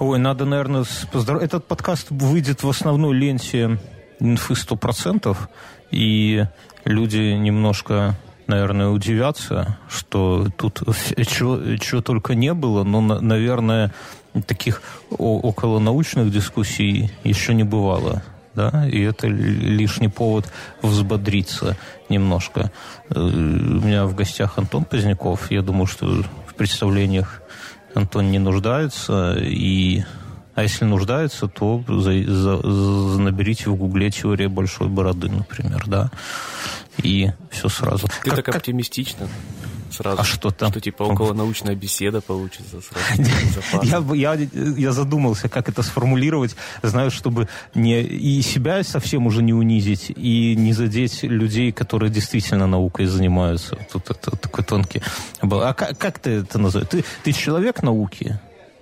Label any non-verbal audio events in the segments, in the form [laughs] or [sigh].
Ой, надо, наверное, поздоровать. Этот подкаст выйдет в основной ленте инфы 100%, и люди немножко наверное, удивятся, что тут чего, только не было, но, наверное, таких околонаучных дискуссий еще не бывало. Да, и это лишний повод взбодриться немножко. Э, у меня в гостях Антон Поздняков. Я думаю, что в представлениях Антон не нуждается. И... А если нуждается, то за, за, за, наберите в гугле теория большой бороды, например, да. И все сразу. Ты как, так оптимистично сразу. А что там? Что типа около научная беседа получится сразу. [laughs] я, я, я задумался, как это сформулировать, знаю, чтобы не и себя совсем уже не унизить, и не задеть людей, которые действительно наукой занимаются. Тут это такой тонкий был. А как, как ты это называешь? Ты, ты человек науки?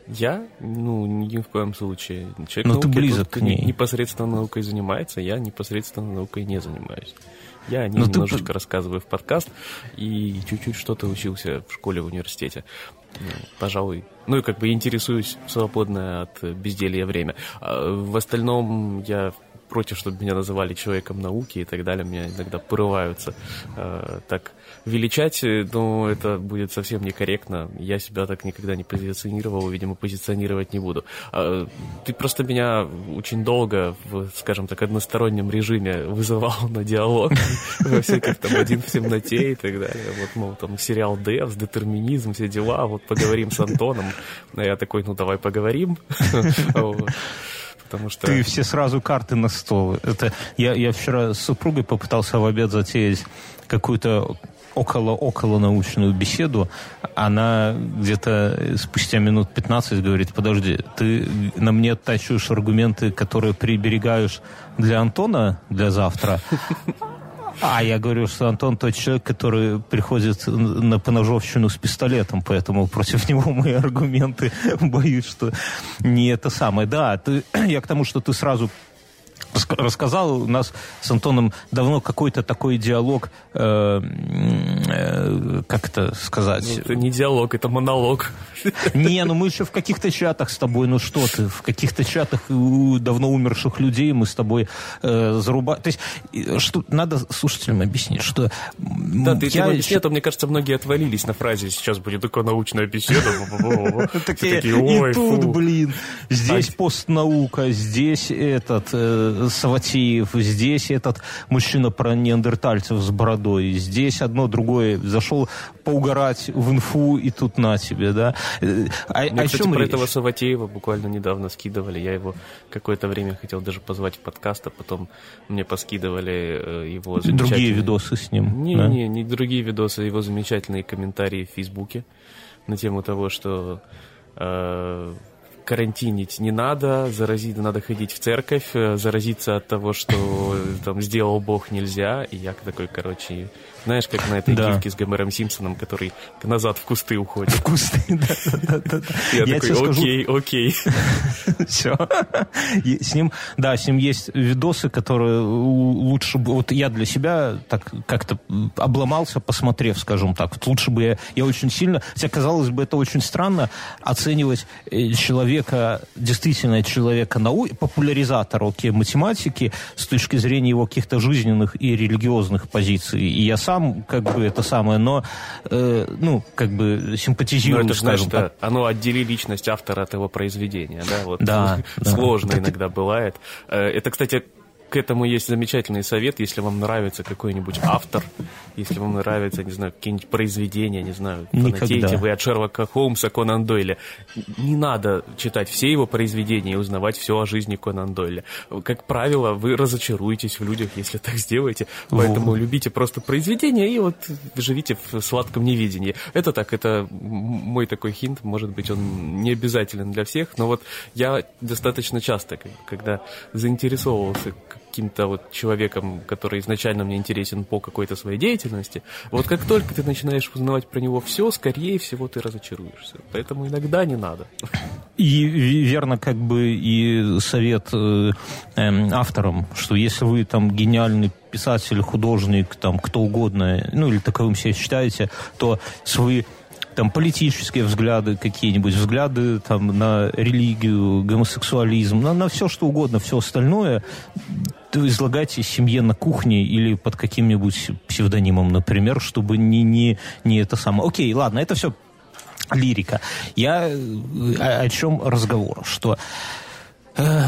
Я? Ну, ни в коем случае. Человек Но науки, ты близок к ней. непосредственно наукой занимается, я непосредственно наукой не занимаюсь. Я не ну, немножечко ты... рассказываю в подкаст и чуть-чуть что-то учился в школе, в университете. Ну, пожалуй. Ну и как бы интересуюсь в свободное от безделья время. А в остальном я против, чтобы меня называли человеком науки и так далее. Меня иногда порываются э, так величать, но это будет совсем некорректно. Я себя так никогда не позиционировал, видимо, позиционировать не буду. Э, ты просто меня очень долго в, скажем так, одностороннем режиме вызывал на диалог [laughs] во всяких там «Один в темноте» и так далее. Вот, мол, там сериал «Девс», «Детерминизм», все дела, вот поговорим с Антоном. А я такой, ну давай поговорим. [laughs] потому что... Ты все сразу карты на стол. Это я, я вчера с супругой попытался в обед затеять какую-то около-около научную беседу, она где-то спустя минут 15 говорит, подожди, ты на мне оттачиваешь аргументы, которые приберегаешь для Антона для завтра, а, я говорю, что Антон тот человек, который приходит на поножовщину с пистолетом, поэтому против него [laughs] мои аргументы, боюсь, что не это самое. Да, ты, [clears throat] я к тому, что ты сразу рассказал. У нас с Антоном давно какой-то такой диалог, э, э, как это сказать? Ну, это не диалог, это монолог. Не, ну мы еще в каких-то чатах с тобой, ну что ты, в каких-то чатах у давно умерших людей мы с тобой э, зарубаем. То есть, что надо слушателям объяснить, что... Да, ты я... объясни, а то, мне кажется, многие отвалились на фразе «сейчас будет такая научная беседа». [laughs] Такие, и тут, блин, здесь постнаука, здесь этот э, Саватеев, здесь этот мужчина про неандертальцев с бородой, здесь одно другое. Зашел поугарать в инфу, и тут на тебе, да. Э, а, Мне, о кстати, чем про речь? этого Саватеева буквально недавно скидывали. Я его какое-то время хотел даже позвать в подкаст, а потом мне поскидывали э, его Другие видосы с ним. Не, да? не, не другие видосы, его замечательные комментарии в Фейсбуке на тему того, что э, карантинить не надо, заразить надо ходить в церковь, э, заразиться от того, что там сделал Бог нельзя. И я такой, короче, знаешь, как на этой да. гифке с Гомером Симпсоном, который назад в кусты уходит. В кусты, да, да, да. Я, я такой, окей, окей. [laughs] Все. С ним, да, с ним есть видосы, которые лучше бы... Вот я для себя так как-то обломался, посмотрев, скажем так. Вот лучше бы я... Я очень сильно... Хотя, казалось бы, это очень странно оценивать э, человека, действительно человека науки, популяризатора, окей, математики с точки зрения его каких-то жизненных и религиозных позиций. И я сам сам как бы это самое, но, э, ну, как бы симпатизирую, но это, скажем значит, так. Оно отдели личность автора от его произведения, да? Вот да. [laughs] Сложно да. иногда бывает. Э, это, кстати, к этому есть замечательный совет, если вам нравится какой-нибудь автор, если вам нравится, не знаю, какие-нибудь произведения, не знаю, фанатеете вы от Шерлока Холмса, Конан Дойля. Не надо читать все его произведения и узнавать все о жизни Конан Дойля. Как правило, вы разочаруетесь в людях, если так сделаете. Поэтому О. любите просто произведения и вот живите в сладком невидении. Это так, это мой такой хинт, может быть, он не обязателен для всех, но вот я достаточно часто, когда заинтересовывался каким-то вот человеком, который изначально мне интересен по какой-то своей деятельности, вот как только ты начинаешь узнавать про него все, скорее всего ты разочаруешься. Поэтому иногда не надо. И верно как бы и совет э, э, авторам, что если вы там гениальный писатель, художник, там кто угодно, ну или таковым себя считаете, то свои там политические взгляды какие-нибудь, взгляды там на религию, гомосексуализм, на, на все что угодно, все остальное, излагайте семье на кухне или под каким-нибудь псевдонимом, например, чтобы не, не, не это самое. Окей, ладно, это все лирика. Я о, э, о чем разговор? Что э,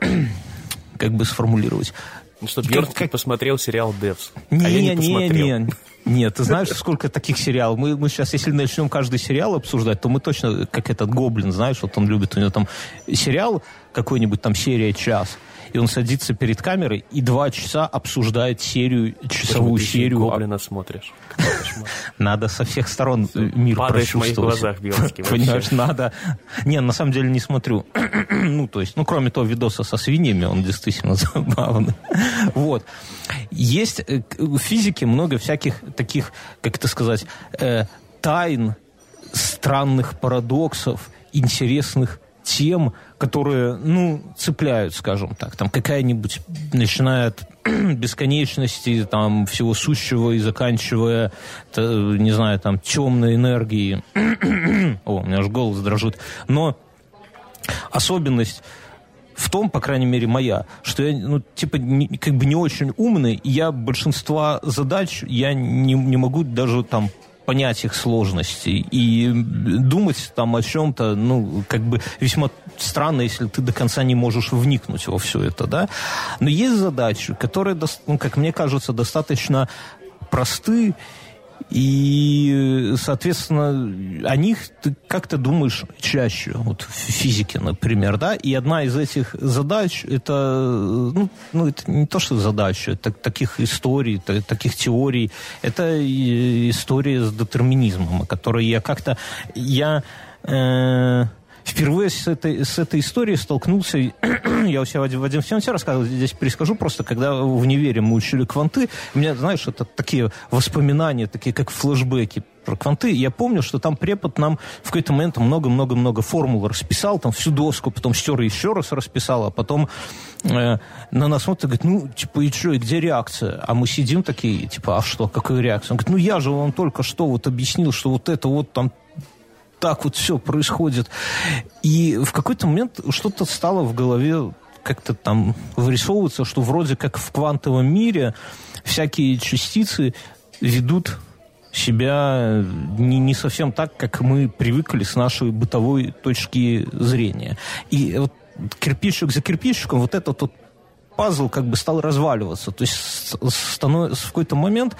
[clears throat] как бы сформулировать? Ну, что Бьернский как... посмотрел сериал «Девс», не, а я не, не посмотрел. Не, нет, ты знаешь, сколько таких сериалов? Мы, мы сейчас, если начнем каждый сериал обсуждать, то мы точно, как этот Гоблин, знаешь, вот он любит, у него там сериал какой-нибудь, там серия час – и он садится перед камерой и два часа обсуждает серию, часовую серию. Гоблина смотришь. [laughs] Надо со всех сторон мир Падаешь в моих глазах, [laughs] Белский. Понимаешь, надо... Не, на самом деле не смотрю. [clears throat] ну, то есть, ну, кроме того видоса со свиньями, он действительно [laughs] забавный. вот. Есть э, в физике много всяких таких, как это сказать, э, тайн, странных парадоксов, интересных тем, которые, ну, цепляют, скажем так. Там какая-нибудь, начиная от [clears throat] бесконечности, там, всего сущего и заканчивая, не знаю, там, темной энергией. [clears throat] О, у меня аж голос дрожит. Но особенность в том, по крайней мере, моя, что я, ну, типа, не, как бы не очень умный, и я большинства задач я не, не могу даже там понять их сложности и думать там о чем-то, ну, как бы весьма странно, если ты до конца не можешь вникнуть во все это, да. Но есть задачи, которые, ну, как мне кажется, достаточно просты и, соответственно, о них ты как-то думаешь чаще, вот в физике, например, да, и одна из этих задач, это, ну, ну это не то, что задача, это таких историй, таких теорий, это история с детерминизмом, о которой я как-то, я... Э, впервые с этой, с этой историей столкнулся, [clears throat] я у себя Вадим, Вадим всем все рассказывал, здесь перескажу просто, когда в универе мы учили кванты, у меня, знаешь, это такие воспоминания, такие как флешбеки про кванты. Я помню, что там препод нам в какой-то момент много-много-много формул расписал, там всю доску, потом стер и еще раз расписал, а потом э, на нас смотрит и говорит, ну, типа, и что, и где реакция? А мы сидим такие, типа, а что, какая реакция? Он говорит, ну, я же вам только что вот объяснил, что вот это вот там так вот все происходит. И в какой-то момент что-то стало в голове как-то там вырисовываться, что вроде как в квантовом мире всякие частицы ведут себя не, не совсем так, как мы привыкли с нашей бытовой точки зрения. И вот кирпичик за кирпичиком вот этот вот пазл как бы стал разваливаться. То есть станов... в какой-то момент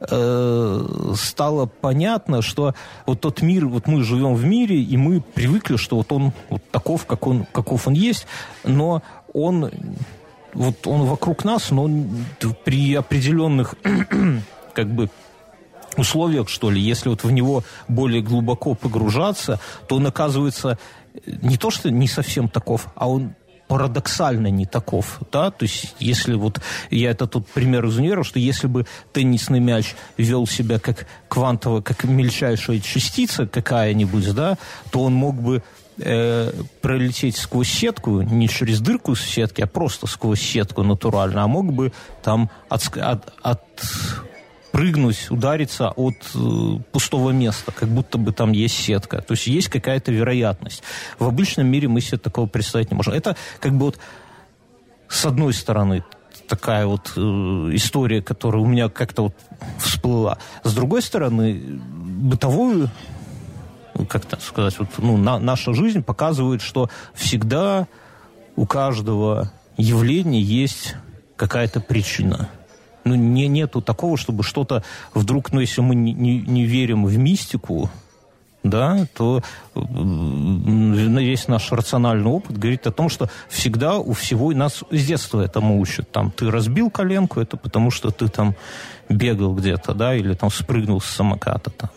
э, стало понятно, что вот тот мир, вот мы живем в мире, и мы привыкли, что вот он вот таков, как он, каков он есть, но он вот он вокруг нас, но при определенных [clears throat] как бы условиях, что ли, если вот в него более глубоко погружаться, то он оказывается не то, что не совсем таков, а он парадоксально не таков, да, то есть если вот, я это тут пример из универа, что если бы теннисный мяч вел себя как квантовая, как мельчайшая частица какая-нибудь, да, то он мог бы э, пролететь сквозь сетку, не через дырку с сетки, а просто сквозь сетку натурально, а мог бы там от, от, от прыгнуть, удариться от э, пустого места, как будто бы там есть сетка. То есть есть какая-то вероятность. В обычном мире мы себе такого представить не можем. Это как бы вот с одной стороны такая вот э, история, которая у меня как-то вот всплыла. С другой стороны, бытовую как то сказать, вот, ну, на, наша жизнь показывает, что всегда у каждого явления есть какая-то причина ну, не, нету такого, чтобы что-то вдруг, ну, если мы не, не, не верим в мистику, да, то весь наш рациональный опыт говорит о том, что всегда у всего нас с детства этому учат. Там, ты разбил коленку, это потому что ты там бегал где-то, да, или там спрыгнул с самоката. Там.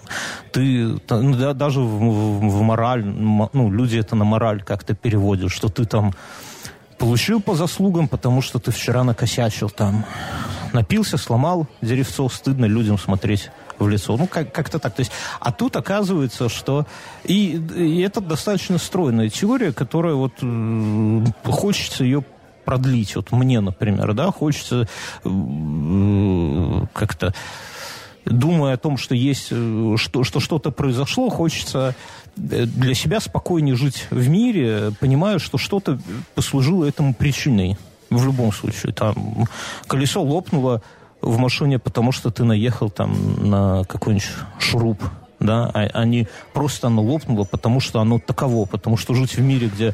Ты ну, да, даже в, в, в мораль, ну, люди это на мораль как-то переводят, что ты там получил по заслугам, потому что ты вчера накосячил там напился, сломал деревцо, стыдно людям смотреть в лицо. Ну, как- как-то так. То есть, а тут оказывается, что... И, и это достаточно стройная теория, которая вот э, хочется ее продлить. Вот мне, например, да, хочется э, как-то думая о том, что есть, э, что, что что-то произошло, хочется для себя спокойнее жить в мире, понимая, что что-то послужило этому причиной. В любом случае. Там колесо лопнуло в машине, потому что ты наехал там на какой-нибудь шуруп да, а, а не просто оно лопнуло, потому что оно таково, потому что жить в мире, где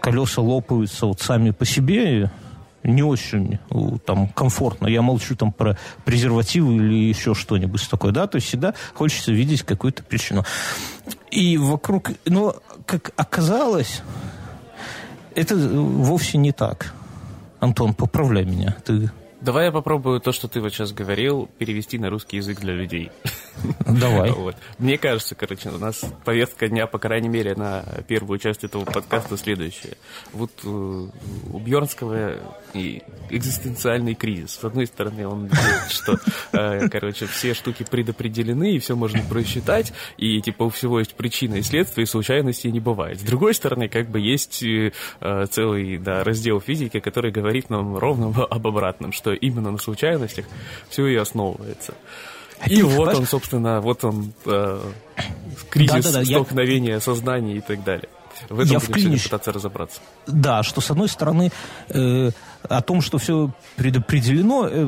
колеса лопаются вот сами по себе, не очень там комфортно. Я молчу там про презервативы или еще что-нибудь такое, да, то есть всегда хочется видеть какую-то причину. И вокруг, но как оказалось, это вовсе не так. Антон, поправляй меня. Ты Давай я попробую то, что ты вот сейчас говорил, перевести на русский язык для людей. Давай. Вот. Мне кажется, короче, у нас повестка дня, по крайней мере, на первую часть этого подкаста следующая. Вот э, у Бьернского и экзистенциальный кризис. С одной стороны, он говорит, что, э, короче, все штуки предопределены, и все можно просчитать, и, типа, у всего есть причина и следствие, и случайностей не бывает. С другой стороны, как бы есть э, целый да, раздел физики, который говорит нам ровно об обратном, что именно на случайностях все и основывается. И вот он, собственно, вот он, э, кризис да, да, да, столкновения я... сознания и так далее. В этом я будем вклинюсь. пытаться разобраться. Да, что с одной стороны э, о том, что все предопределено, э,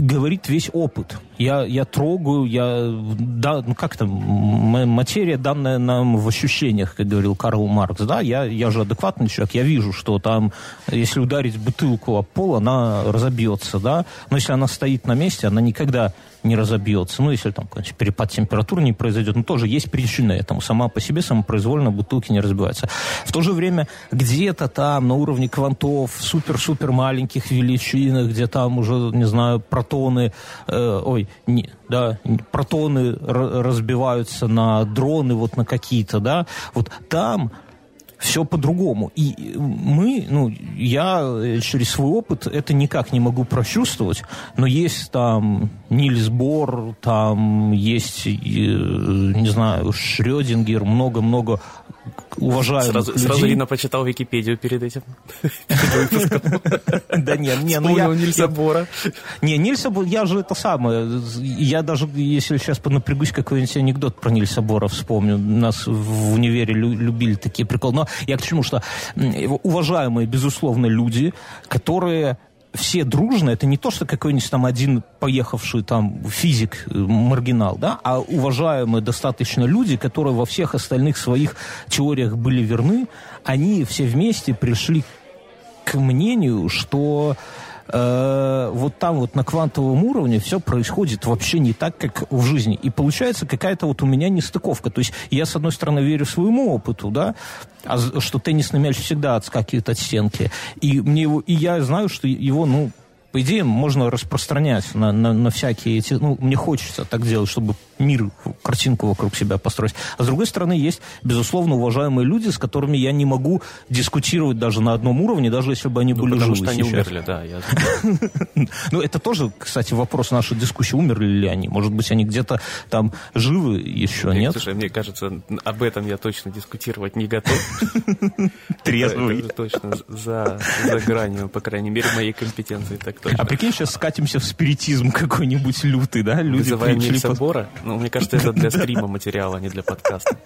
говорит весь опыт. Я, я трогаю, я, да, ну как там, материя, данная нам в ощущениях, как говорил Карл Маркс, да, я, я же адекватный человек, я вижу, что там, если ударить бутылку об пол, она разобьется, да, но если она стоит на месте, она никогда не разобьется. Ну, если там конечно, перепад температуры не произойдет, но тоже есть причины этому. Сама по себе самопроизвольно бутылки не разбиваются. В то же время где-то там на уровне квантов, супер-супер маленьких величинах, где там уже, не знаю, протоны, э, ой, не, да, протоны разбиваются на дроны, вот на какие-то, да, вот там все по-другому. И мы, ну, я э, через свой опыт это никак не могу прочувствовать, но есть там Нильс Бор, там есть, э, не знаю, Шрёдингер, много-много уважаемых сразу, людей. Сразу видно, почитал Википедию перед этим. [laughs] Да нет, не, ну я... Нильса Бора. Не, Нильса Бора, я же это самое, я даже, если сейчас поднапрягусь, какой-нибудь анекдот про Нильса Бора вспомню. Нас в универе любили такие приколы. Я к чему, что уважаемые, безусловно, люди, которые все дружно, это не то, что какой-нибудь там один поехавший там физик, э, маргинал, да, а уважаемые достаточно люди, которые во всех остальных своих теориях были верны, они все вместе пришли к мнению, что э, вот там вот на квантовом уровне все происходит вообще не так, как в жизни. И получается какая-то вот у меня нестыковка. То есть я, с одной стороны, верю своему опыту, да, а, что теннисный мяч всегда отскакивает от стенки. И, мне его, и я знаю, что его, ну, по идее, можно распространять на, на, на всякие эти... Ну, мне хочется так делать, чтобы мир, картинку вокруг себя построить. А с другой стороны, есть, безусловно, уважаемые люди, с которыми я не могу дискутировать даже на одном уровне, даже если бы они ну, были потому живы что сейчас. они умерли, да. Я... [laughs] ну, это тоже, кстати, вопрос нашей дискуссии. Умерли ли они? Может быть, они где-то там живы еще, нет? Слушай, мне кажется, об этом я точно дискутировать не готов. [laughs] Трезвый. Это точно за, за гранью, по крайней мере, моей компетенции. Так точно. А прикинь, сейчас скатимся в спиритизм какой-нибудь лютый, да? Люди Вызываем собора. Ну, мне кажется, это для стрима материала, а не для подкаста.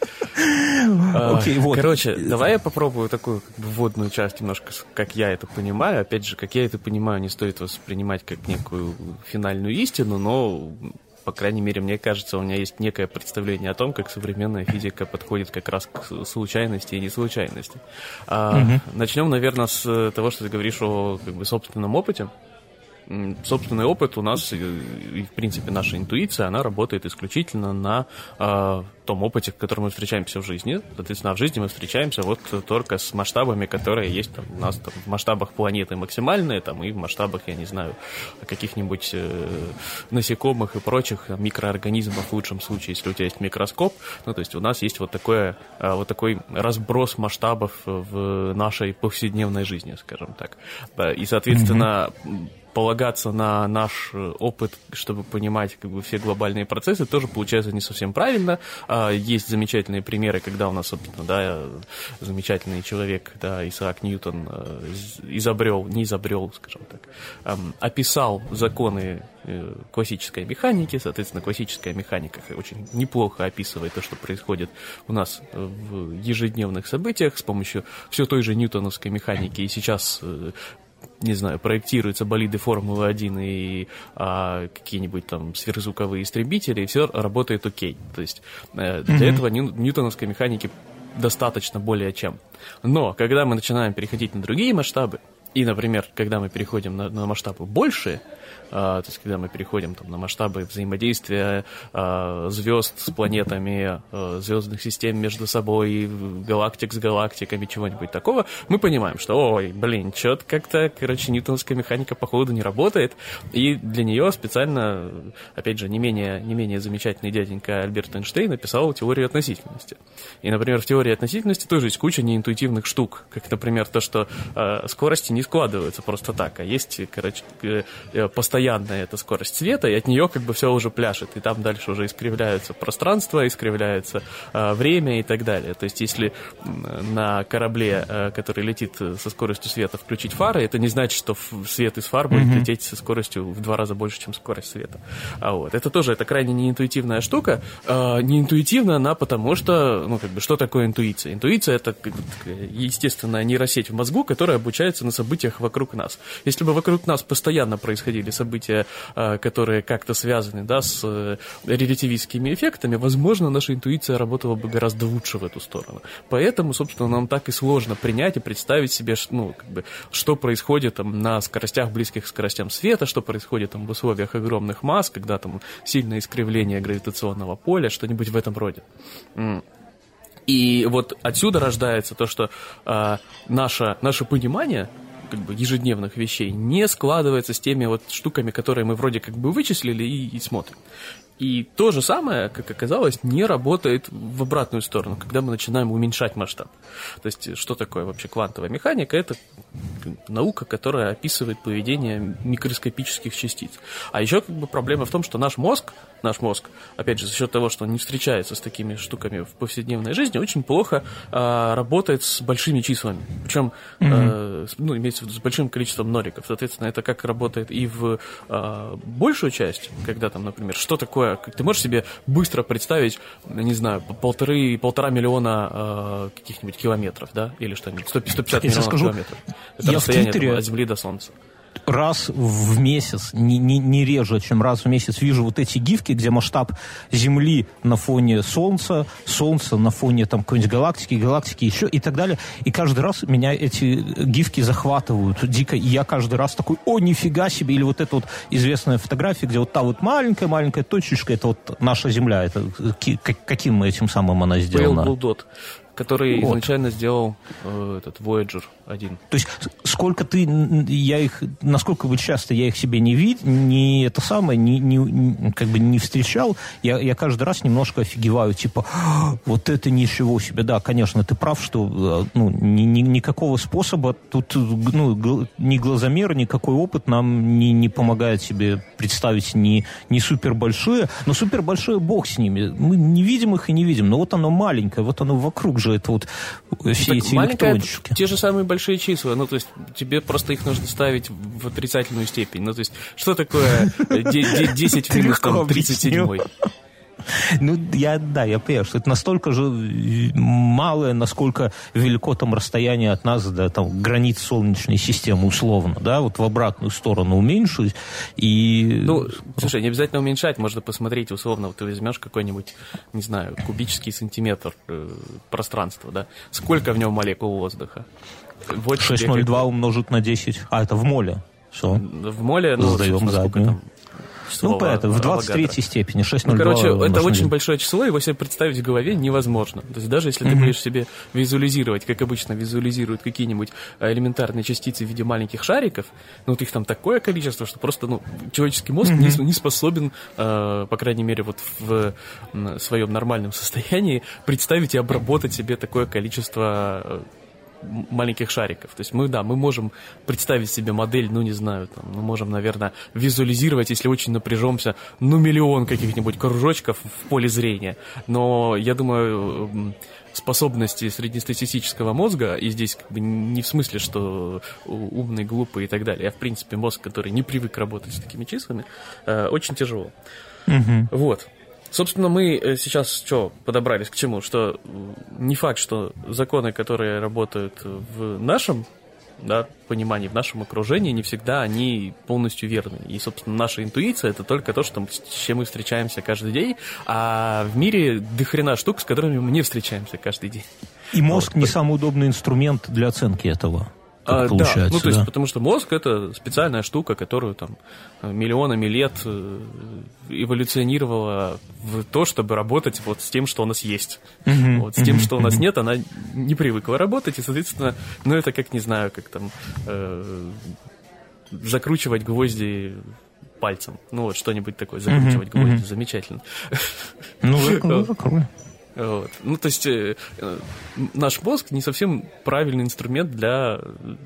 Окей, вот. Короче, давай я попробую такую как бы, вводную часть немножко, как я это понимаю. Опять же, как я это понимаю, не стоит воспринимать как некую финальную истину, но по крайней мере, мне кажется, у меня есть некое представление о том, как современная физика подходит как раз к случайности и неслучайности. А, угу. Начнем, наверное, с того, что ты говоришь о как бы, собственном опыте собственный опыт у нас и, в принципе, наша интуиция, она работает исключительно на э, том опыте, в котором мы встречаемся в жизни. Соответственно, в жизни мы встречаемся вот только с масштабами, которые есть там, у нас там, в масштабах планеты максимальные, там, и в масштабах, я не знаю, каких-нибудь э, насекомых и прочих микроорганизмов в лучшем случае, если у тебя есть микроскоп. Ну, то есть у нас есть вот, такое, э, вот такой разброс масштабов в нашей повседневной жизни, скажем так. И, соответственно, mm-hmm полагаться на наш э, опыт, чтобы понимать как бы, все глобальные процессы, тоже получается не совсем правильно. А, есть замечательные примеры, когда у нас, собственно, да, замечательный человек, да, Исаак Ньютон э, изобрел, не изобрел, скажем так, описал законы э, классической механики, соответственно, классическая механика очень неплохо описывает то, что происходит у нас в ежедневных событиях с помощью все той же ньютоновской механики, и сейчас не знаю, проектируются болиды Формулы-1 и а, какие-нибудь там сверхзвуковые истребители, и все работает окей. То есть э, для mm-hmm. этого нью- ньютоновской механики достаточно более чем. Но когда мы начинаем переходить на другие масштабы, и, например, когда мы переходим на, на масштабы большие, то есть когда мы переходим там, на масштабы взаимодействия а, звезд с планетами, а, звездных систем между собой, галактик с галактиками, чего-нибудь такого, мы понимаем, что, ой, блин, что-то как-то, короче, ньютоновская механика, походу, не работает, и для нее специально, опять же, не менее, не менее замечательный дяденька Альберт Эйнштейн написал теорию относительности. И, например, в теории относительности тоже есть куча неинтуитивных штук, как, например, то, что скорости не складываются просто так, а есть, короче, э, постоянно постоянная эта скорость света, и от нее как бы все уже пляшет, и там дальше уже искривляются пространство, искривляется э, время и так далее. То есть если на корабле, э, который летит со скоростью света, включить фары, это не значит, что свет из фар будет mm-hmm. лететь со скоростью в два раза больше, чем скорость света. А вот. Это тоже это крайне неинтуитивная штука. Э, неинтуитивна она потому, что, ну, как бы, что такое интуиция? Интуиция — это естественная нейросеть в мозгу, которая обучается на событиях вокруг нас. Если бы вокруг нас постоянно происходили события, события, а, которые как-то связаны да, с э, релятивистскими эффектами, возможно, наша интуиция работала бы гораздо лучше в эту сторону. Поэтому, собственно, нам так и сложно принять и представить себе, ну, как бы, что происходит там, на скоростях, близких к скоростям света, что происходит там, в условиях огромных масс, когда там сильное искривление гравитационного поля, что-нибудь в этом роде. И вот отсюда рождается то, что э, наше, наше понимание как бы ежедневных вещей не складывается с теми вот штуками, которые мы вроде как бы вычислили и, и смотрим. И то же самое, как оказалось, не работает в обратную сторону, когда мы начинаем уменьшать масштаб. То есть, что такое вообще квантовая механика? Это наука, которая описывает поведение микроскопических частиц. А еще как бы проблема в том, что наш мозг, наш мозг, опять же, за счет того, что он не встречается с такими штуками в повседневной жизни, очень плохо э, работает с большими числами. Причем, э, ну, имеется в виду с большим количеством ноликов. Соответственно, это как работает и в э, большую часть, когда там, например, что такое такое, ты можешь себе быстро представить, не знаю, полторы, полтора миллиона э, каких-нибудь километров, да, или что-нибудь, 150 миллионов скажу, километров. Это расстояние Твиттере... от Земли до Солнца раз в месяц, не, не, не реже, чем раз в месяц вижу вот эти гифки, где масштаб Земли на фоне Солнца, Солнца на фоне там какой-нибудь галактики, галактики еще и так далее. И каждый раз меня эти гифки захватывают дико. И я каждый раз такой, о, нифига себе. Или вот эта вот известная фотография, где вот та вот маленькая-маленькая точечка, это вот наша Земля. Это каким этим самым она сделана? Blue Dot который вот. изначально сделал э, этот Voyager 1. То есть сколько ты, я их, насколько бы часто я их себе не вид, не это самое, не, не, как бы не встречал, я, я каждый раз немножко офигеваю, типа, вот это ничего себе. Да, конечно, ты прав, что э, ну, ни, ни, никакого способа тут ну, ни глазомер, никакой опыт нам не, не помогает себе представить ни, ни супер большое, но супер большое бог с ними. Мы не видим их и не видим, но вот оно маленькое, вот оно вокруг же же это вот все так эти электрончики. Те же самые большие числа, ну, то есть тебе просто их нужно ставить в отрицательную степень. Ну, то есть что такое 10 в минус 37? Ну, я, да, я понимаю, что это настолько же малое, насколько велико там расстояние от нас до там, границ Солнечной системы, условно, да, вот в обратную сторону уменьшить. И... Ну, слушай, не обязательно уменьшать, можно посмотреть, условно, вот ты возьмешь какой-нибудь, не знаю, кубический сантиметр э, пространства, да, сколько в нем молекул воздуха? Вот 6,02 умножить на 10. А, это в моле. Все. В моле, ну, Сдаем заднюю. Ну, поэтому, в 23 степени, 6,02. Ну, короче, это очень большое число, его себе представить в голове невозможно. То есть даже если mm-hmm. ты будешь себе визуализировать, как обычно визуализируют какие-нибудь э, элементарные частицы в виде маленьких шариков, ну, вот их там такое количество, что просто, ну, человеческий мозг mm-hmm. не, не способен, э, по крайней мере, вот в э, своем нормальном состоянии представить и обработать себе такое количество э, маленьких шариков. То есть мы, да, мы можем представить себе модель, ну, не знаю, там, мы можем, наверное, визуализировать, если очень напряжемся, ну, миллион каких-нибудь кружочков в поле зрения. Но я думаю, способности среднестатистического мозга, и здесь как бы не в смысле, что умный, глупый и так далее, а в принципе мозг, который не привык работать с такими числами, э, очень тяжело. Угу. Вот. Собственно, мы э, сейчас что подобрались к чему? Что не факт, что законы, которые работают в нашем да, понимании, в нашем окружении, не всегда они полностью верны. И, собственно, наша интуиция — это только то, что, с чем мы встречаемся каждый день, а в мире дохрена штук, с которыми мы не встречаемся каждый день. И мозг вот. не самый удобный инструмент для оценки этого а, да, ну то есть, да? потому что мозг это специальная штука, которую там миллионами лет э, эволюционировала в то, чтобы работать вот с тем, что у нас есть. Mm-hmm. Вот, с тем, что у нас нет, она не привыкла работать, и, соответственно, ну это как, не знаю, как там э, закручивать гвозди пальцем. Ну вот, что-нибудь такое, закручивать mm-hmm. гвозди, замечательно. Ну, закрой. Вот. Ну, то есть э, наш мозг не совсем правильный инструмент для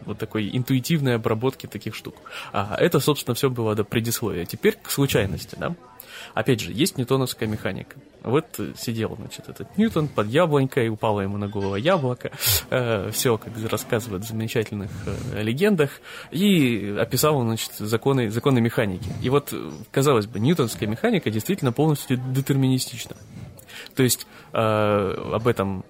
вот такой интуитивной обработки таких штук. А это, собственно, все было до предисловия. Теперь к случайности, да. Опять же, есть ньютоновская механика. Вот сидел, значит, этот Ньютон под яблонькой, упало ему на голову яблоко, э, все, как рассказывают в замечательных э, легендах, и описал, значит, законы, законы механики. И вот, казалось бы, ньютонская механика действительно полностью детерминистична. То есть э, об этом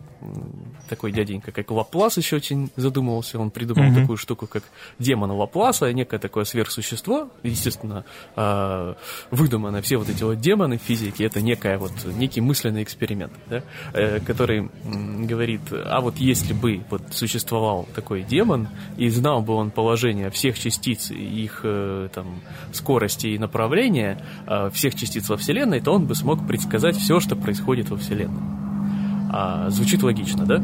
такой дяденька, как Лаплас еще очень задумывался. Он придумал mm-hmm. такую штуку, как демона Лапласа, некое такое сверхсущество, естественно, э, выдуманное. Все вот эти вот демоны физики, это некая вот, некий мысленный эксперимент, да, э, который э, говорит, а вот если бы вот существовал такой демон, и знал бы он положение всех частиц, их э, там, скорости и направления, э, всех частиц во Вселенной, то он бы смог предсказать все, что происходит во Вселенной. А, звучит логично, да?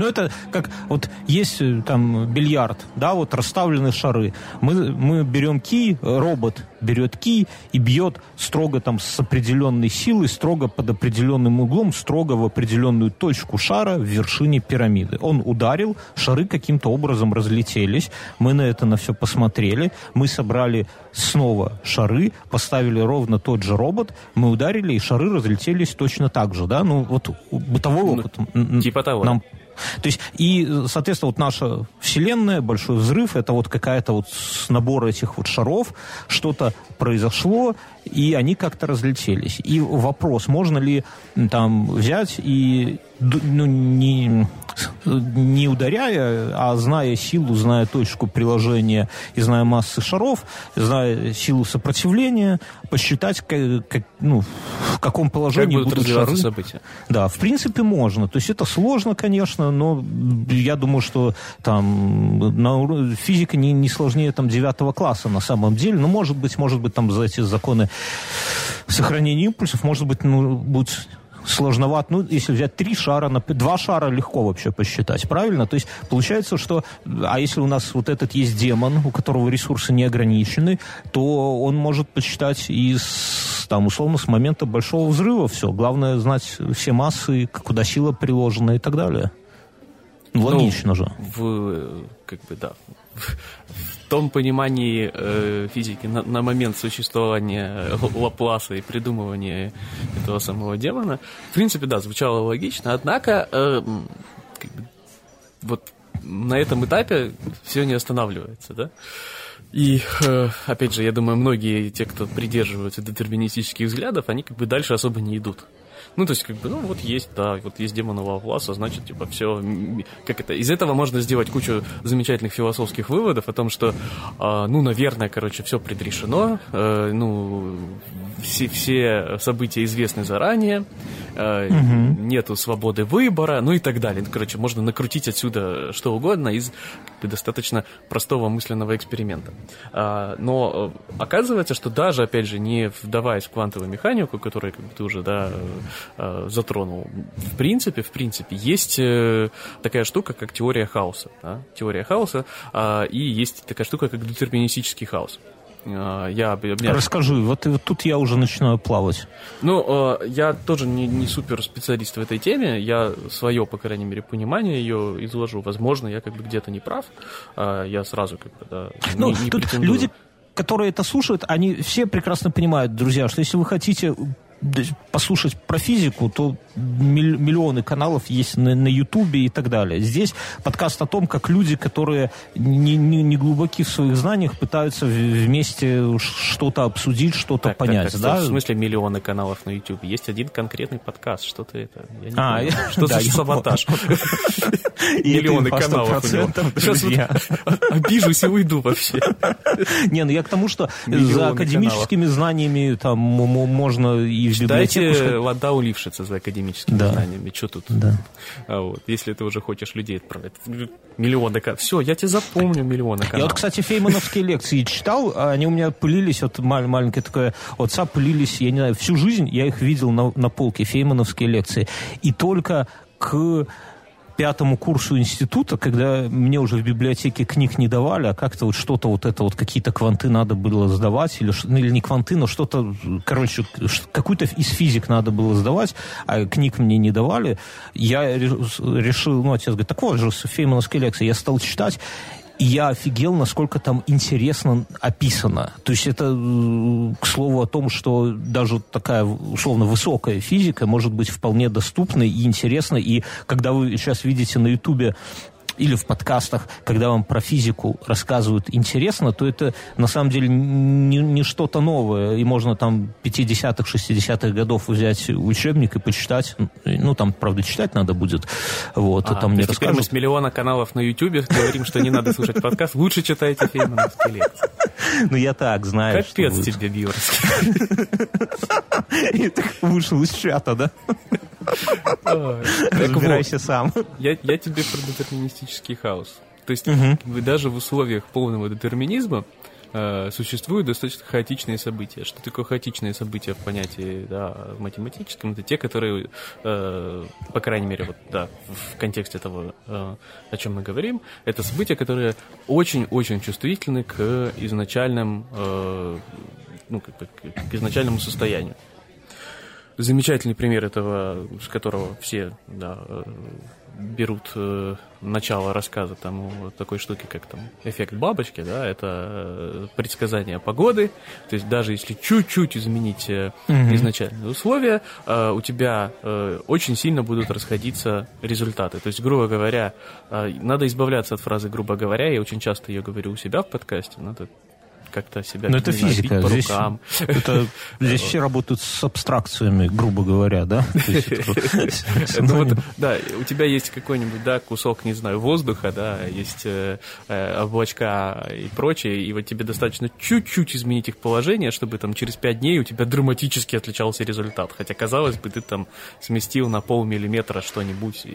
Ну, это как вот есть э, там бильярд, да, вот расставлены шары. Мы, мы берем ки, робот берет ки и бьет строго там с определенной силой, строго под определенным углом, строго в определенную точку шара в вершине пирамиды. Он ударил, шары каким-то образом разлетелись. Мы на это на все посмотрели. Мы собрали снова шары, поставили ровно тот же робот, мы ударили, и шары разлетелись точно так же, да? Ну, вот бытовой ну, опыт ну, типа того. нам то есть, и, соответственно, вот наша Вселенная, Большой Взрыв, это вот какая-то вот набор этих вот шаров, что-то произошло, и они как-то разлетелись. И вопрос, можно ли там взять и ну, не, не ударяя, а зная силу, зная точку приложения и зная массы шаров, зная силу сопротивления, посчитать, как, как, ну, в каком положении как будут, будут шары. события. Да, в принципе, можно. То есть это сложно, конечно, но я думаю, что там на, физика не, не сложнее там девятого класса на самом деле. Но может быть, может быть, там за эти законы сохранения импульсов, может быть, ну, будет сложновато. Ну, если взять три шара, два шара легко вообще посчитать, правильно? То есть получается, что... А если у нас вот этот есть демон, у которого ресурсы не ограничены, то он может посчитать из, там, условно, с момента большого взрыва все. Главное знать все массы, куда сила приложена и так далее. Ну, логично ну, же. В, как бы, да, в том понимании э, физики на, на момент существования Лапласа и придумывания этого самого демона, в принципе, да, звучало логично, однако э, как бы, вот на этом этапе все не останавливается, да. И, э, опять же, я думаю, многие те, кто придерживаются детерминистических взглядов, они как бы дальше особо не идут. Ну, то есть, как бы, ну, вот есть, да, вот есть демонового класса, значит, типа, все, как это, из этого можно сделать кучу замечательных философских выводов о том, что, э, ну, наверное, короче, все предрешено, э, ну, все, все события известны заранее, э, угу. нету свободы выбора, ну и так далее. Ну, короче, можно накрутить отсюда что угодно из достаточно простого мысленного эксперимента. А, но э, оказывается, что даже, опять же, не вдаваясь в квантовую механику, которую как бы, ты уже да, э, затронул, в принципе, в принципе, есть такая штука, как теория хаоса. Да? Теория хаоса, а, и есть такая штука, как детерминистический хаос. А, я, меня... Расскажи, вот, вот тут я уже начинаю плавать. Ну, а, я тоже не, не супер специалист в этой теме, я свое, по крайней мере, понимание ее изложу. Возможно, я как бы где-то не прав, а, я сразу как бы, да, ну, не, не тут люди, которые это слушают, они все прекрасно понимают, друзья, что если вы хотите послушать про физику, то миллионы каналов есть на, на Ютубе и так далее. Здесь подкаст о том, как люди, которые не, не, не глубоки в своих знаниях, пытаются вместе что-то обсудить, что-то так, понять. Так, да? В смысле миллионы каналов на Ютубе? Есть один конкретный подкаст, что ты это... Я не а, понимаю. Что за саботаж? [laughs] Миллионы каналов Сейчас [laughs] обижусь и уйду вообще. [laughs] Не, ну я к тому, что за академическими знаниями там можно и в библиотеку... Читайте Ладау Лившица за академическими да. знаниями. Что тут? Да. А вот, если ты уже хочешь людей отправить. Миллионы каналов. Все, я тебе запомню миллионы каналов. Я вот, кстати, феймановские лекции читал, а они у меня пылились, вот маленькая такая отца пылились, я не знаю, всю жизнь я их видел на, на полке, феймановские лекции. И только к пятому курсу института, когда мне уже в библиотеке книг не давали, а как-то вот что-то вот это вот какие-то кванты надо было сдавать, или, или не кванты, но что-то, короче, какую-то из физик надо было сдавать, а книг мне не давали, я решил, ну, отец говорит, так вот же, феймановские лекции, я стал читать, и я офигел, насколько там интересно описано. То есть это, э, к слову, о том, что даже такая условно высокая физика может быть вполне доступной и интересной. И когда вы сейчас видите на Ютубе или в подкастах, когда вам про физику рассказывают интересно, то это на самом деле не, не что-то новое. И можно там 50-х, 60-х годов взять учебник и почитать. Ну, там, правда, читать надо будет. Вот, а, там не теперь мы с миллиона каналов на Ютубе говорим, что не надо слушать подкаст. Лучше читайте феймановские лекции. Ну, я так знаю. Капец тебе, Биорский. [laughs] И ты вышел из чата, да? Разбирайся сам. Я тебе про детерминистический хаос. То есть даже в условиях полного детерминизма э, существуют достаточно хаотичные события. Что такое хаотичные события в понятии да, математическом? Это те, которые, э, по крайней мере, вот, да, в контексте того, э, о чем мы говорим, это события, которые очень-очень чувствительны к изначальным, э, ну, как бы, к изначальному состоянию замечательный пример этого, с которого все да, э, берут э, начало рассказа там вот такой штуки, как там эффект бабочки, да, это э, предсказание погоды. То есть даже если чуть-чуть изменить э, изначальные условия, э, у тебя э, очень сильно будут расходиться результаты. То есть, грубо говоря, э, надо избавляться от фразы «грубо говоря», я очень часто ее говорю у себя в подкасте, надо как-то себя Но это физика. По здесь, рукам. Это, здесь все работают с абстракциями, грубо говоря, да? [laughs] Ну да, у тебя есть какой-нибудь, да, кусок, не знаю, воздуха, да, есть э, э, облачка и прочее, и вот тебе достаточно чуть-чуть изменить их положение, чтобы там через пять дней у тебя драматически отличался результат. Хотя, казалось бы, ты там сместил на полмиллиметра что-нибудь.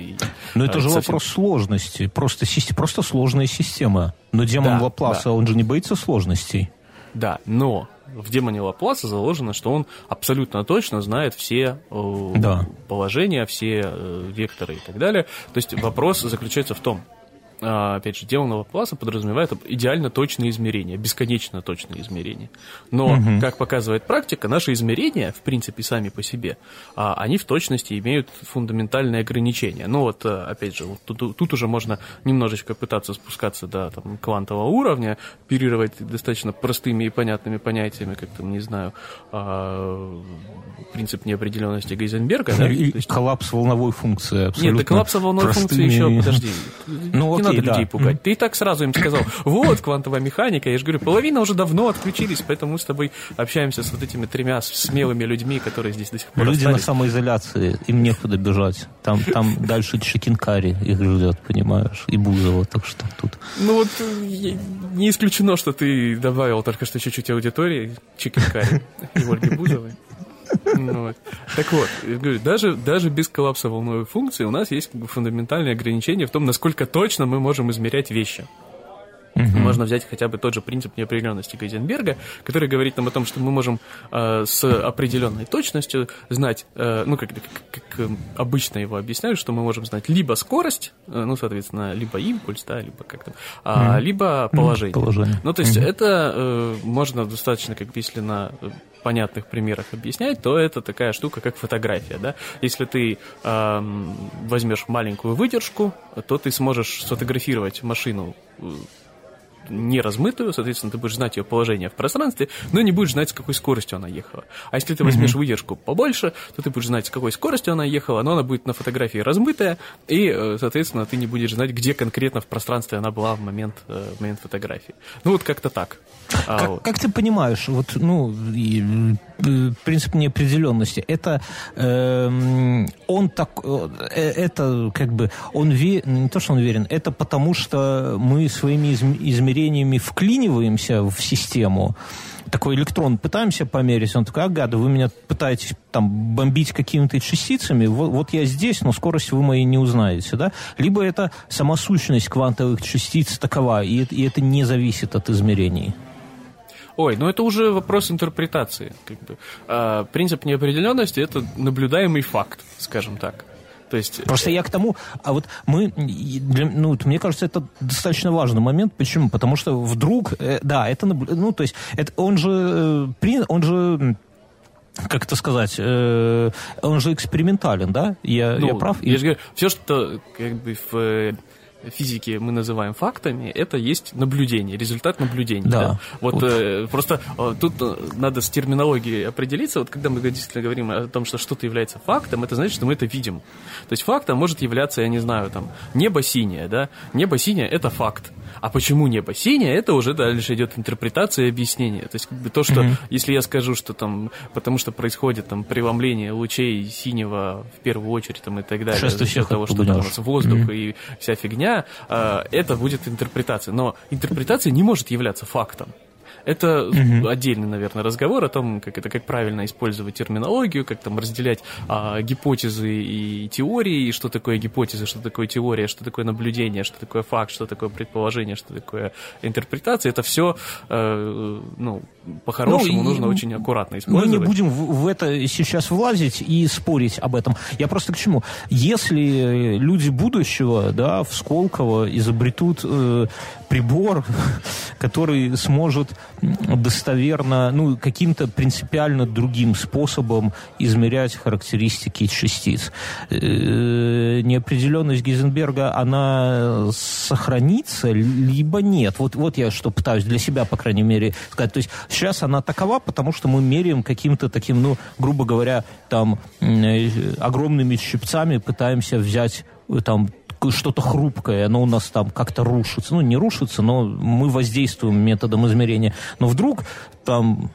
Но это же вопрос сложности. Просто, просто сложная система. Но демон Лапласа, он же не боится сложностей. Да, но в демоне Лапласа заложено, что он абсолютно точно знает все э, да. положения, все э, векторы и так далее. То есть вопрос заключается в том, опять же, демонного класса подразумевает идеально точные измерения, бесконечно точные измерения. Но, угу. как показывает практика, наши измерения, в принципе, сами по себе, а, они в точности имеют фундаментальные ограничения. Ну вот, э, опять же, вот тут, тут уже можно немножечко пытаться спускаться до там, квантового уровня, оперировать достаточно простыми и понятными понятиями, как там, не знаю, а, принцип неопределенности Гейзенберга. Да? И коллапс волновой функции абсолютно Нет, да коллапс волновой функции еще, подожди. [laughs] Ну, надо да. людей пугать. Ты и так сразу им сказал, вот квантовая механика. Я же говорю, половина уже давно отключились, поэтому мы с тобой общаемся с вот этими тремя смелыми людьми, которые здесь до сих пор Люди остались. на самоизоляции, им некуда бежать. Там, там дальше Чекинкари их ждет, понимаешь, и Бузова, так что тут... Ну вот не исключено, что ты добавил только что чуть-чуть аудитории Чекинкари и Ольги Бузовой. Ну, вот. Так вот, говорю, даже, даже без коллапса волновой функции у нас есть как бы, фундаментальные ограничения в том, насколько точно мы можем измерять вещи. Угу. Можно взять хотя бы тот же принцип неопределенности Гейзенберга, который говорит нам о том, что мы можем э, с определенной точностью знать, э, ну, как, как, как обычно его объясняют, что мы можем знать либо скорость, э, ну, соответственно, либо импульс, да, либо как-то, а, угу. либо положение. положение. Ну, то есть угу. это э, можно достаточно, как если на понятных примерах объяснять, то это такая штука, как фотография, да. Если ты э, возьмешь маленькую выдержку, то ты сможешь сфотографировать машину э, не размытую, соответственно, ты будешь знать ее положение в пространстве, но не будешь знать, с какой скоростью она ехала. А если ты возьмешь mm-hmm. выдержку побольше, то ты будешь знать, с какой скоростью она ехала, но она будет на фотографии размытая, и, э, соответственно, ты не будешь знать, где конкретно в пространстве она была в момент, э, в момент фотографии. Ну, вот как-то так. А, как, вот. как ты понимаешь, вот, ну, и, принцип неопределенности, это эм, он так, это как бы, он, ве, не то, что он уверен, это потому, что мы своими измерениями вклиниваемся в систему, такой электрон пытаемся померить, он такой, ага, да вы меня пытаетесь там бомбить какими-то частицами, вот, вот я здесь, но скорость вы моей не узнаете, да? Либо это сама сущность квантовых частиц такова, и, и это не зависит от измерений. Ой, ну это уже вопрос интерпретации. Как бы. а, принцип неопределенности это наблюдаемый факт, скажем так. То есть... Просто я к тому, а вот мы, для, ну, мне кажется, это достаточно важный момент. Почему? Потому что вдруг, э, да, это, ну, то есть, это, он же, э, он же как это сказать, э, он же экспериментален, да? Я, ну, я прав? Я же говорю, все, что как бы в физики мы называем фактами, это есть наблюдение, результат наблюдения. Да. да? Вот, вот. Э, просто э, тут э, надо с терминологией определиться. Вот когда мы действительно говорим о том, что что-то является фактом, это значит, что мы это видим. То есть фактом может являться, я не знаю, там, небо синее, да? Небо синее – это факт. А почему небо синее, это уже дальше идет интерпретация и объяснение. То есть как бы то, что, mm-hmm. если я скажу, что там, потому что происходит там преломление лучей синего в первую очередь там и так далее, Сейчас за счет того, что там воздух mm-hmm. и вся фигня, э, это будет интерпретация. Но интерпретация не может являться фактом. Это угу. отдельный, наверное, разговор о том, как это, как правильно использовать терминологию, как там разделять а, гипотезы и теории, и что такое гипотеза, что такое теория, что такое наблюдение, что такое факт, что такое предположение, что такое интерпретация. Это все, э, ну, по-хорошему ну, нужно очень аккуратно использовать. Мы не будем в, в это сейчас влазить и спорить об этом. Я просто к чему? Если люди будущего, да, в Сколково изобретут э, прибор, который сможет достоверно, ну, каким-то принципиально другим способом измерять характеристики частиц. Э, неопределенность Гейзенберга, она сохранится, либо нет. Вот, вот я что пытаюсь для себя, по крайней мере, сказать. То есть сейчас она такова, потому что мы меряем каким-то таким, ну, грубо говоря, там, э, огромными щипцами пытаемся взять э, там что-то хрупкое, оно у нас там как-то рушится. Ну, не рушится, но мы воздействуем методом измерения. Но вдруг там,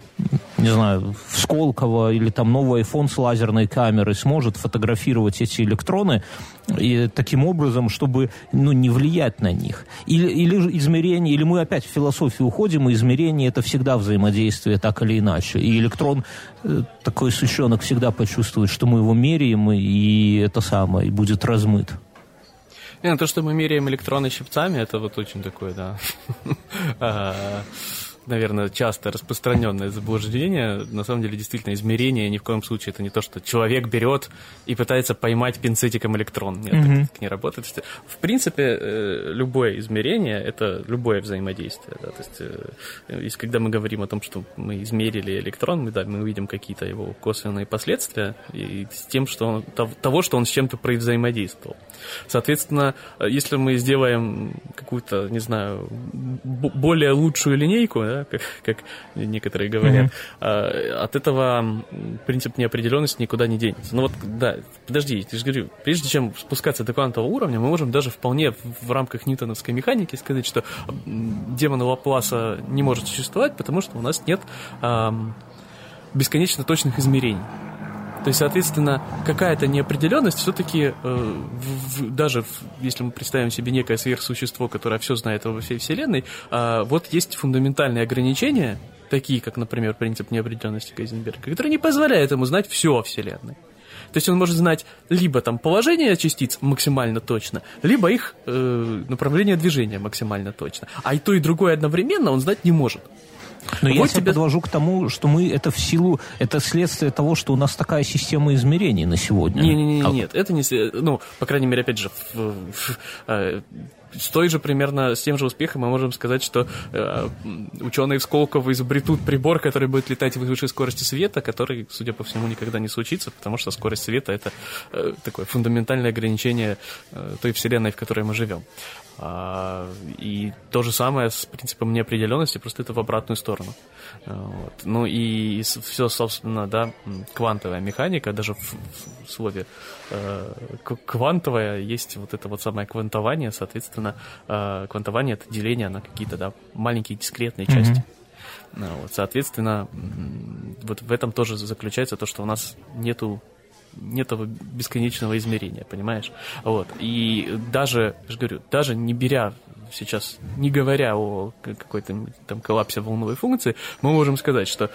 не знаю, в Сколково или там новый iPhone с лазерной камерой сможет фотографировать эти электроны и таким образом, чтобы ну, не влиять на них. Или, или измерение, или мы опять в философию уходим, и измерение это всегда взаимодействие так или иначе. И электрон, э, такой сущенок, всегда почувствует, что мы его меряем, и это самое, и будет размыт. Не, ну то, что мы меряем электроны щипцами, это вот очень такое, да. [laughs] Наверное, часто распространенное заблуждение. На самом деле, действительно, измерение ни в коем случае это не то, что человек берет и пытается поймать пинцетиком электрон. Нет, mm-hmm. так, не работает. В принципе, э, любое измерение — это любое взаимодействие. Да? То есть, э, если когда мы говорим о том, что мы измерили электрон, мы, да, мы увидим какие-то его косвенные последствия и с тем, что он, того, что он с чем-то взаимодействовал. Соответственно, если мы сделаем какую-то, не знаю, более лучшую линейку, да, как, как некоторые говорят. Mm-hmm. От этого принцип неопределенности никуда не денется. Ну вот, да, подожди, ты же говорю, прежде чем спускаться до квантового уровня, мы можем даже вполне в рамках ньютоновской механики сказать, что демона Лапласа не может существовать, потому что у нас нет эм, бесконечно точных измерений. То есть, соответственно, какая-то неопределенность все-таки, э, даже в, если мы представим себе некое сверхсущество, которое все знает обо всей Вселенной, э, вот есть фундаментальные ограничения, такие как, например, принцип неопределенности Гейзенберга, которые не позволяют ему знать все о Вселенной. То есть он может знать либо там положение частиц максимально точно, либо их э, направление движения максимально точно. А и то, и другое одновременно он знать не может. Но вот я тебя подвожу к тому, что мы это в силу, это следствие того, что у нас такая система измерений на сегодня. Не, не, не, а... нет, это не, ну, по крайней мере, опять же, в, в, в, э, с той же примерно, с тем же успехом мы можем сказать, что э, ученые в Сколково изобретут прибор, который будет летать в высшей скорости света, который, судя по всему, никогда не случится, потому что скорость света — это э, такое фундаментальное ограничение э, той вселенной, в которой мы живем. А, и то же самое с принципом неопределенности, просто это в обратную сторону. Вот. Ну и все, собственно, да, квантовая механика, даже в, в слове э, квантовая есть вот это вот самое квантование, соответственно, э, квантование это деление на какие-то, да, маленькие дискретные mm-hmm. части. Вот, соответственно, вот в этом тоже заключается то, что у нас нету нет этого бесконечного измерения, понимаешь? Вот. И даже, я же говорю, даже не беря сейчас, не говоря о какой-то там коллапсе волновой функции, мы можем сказать, что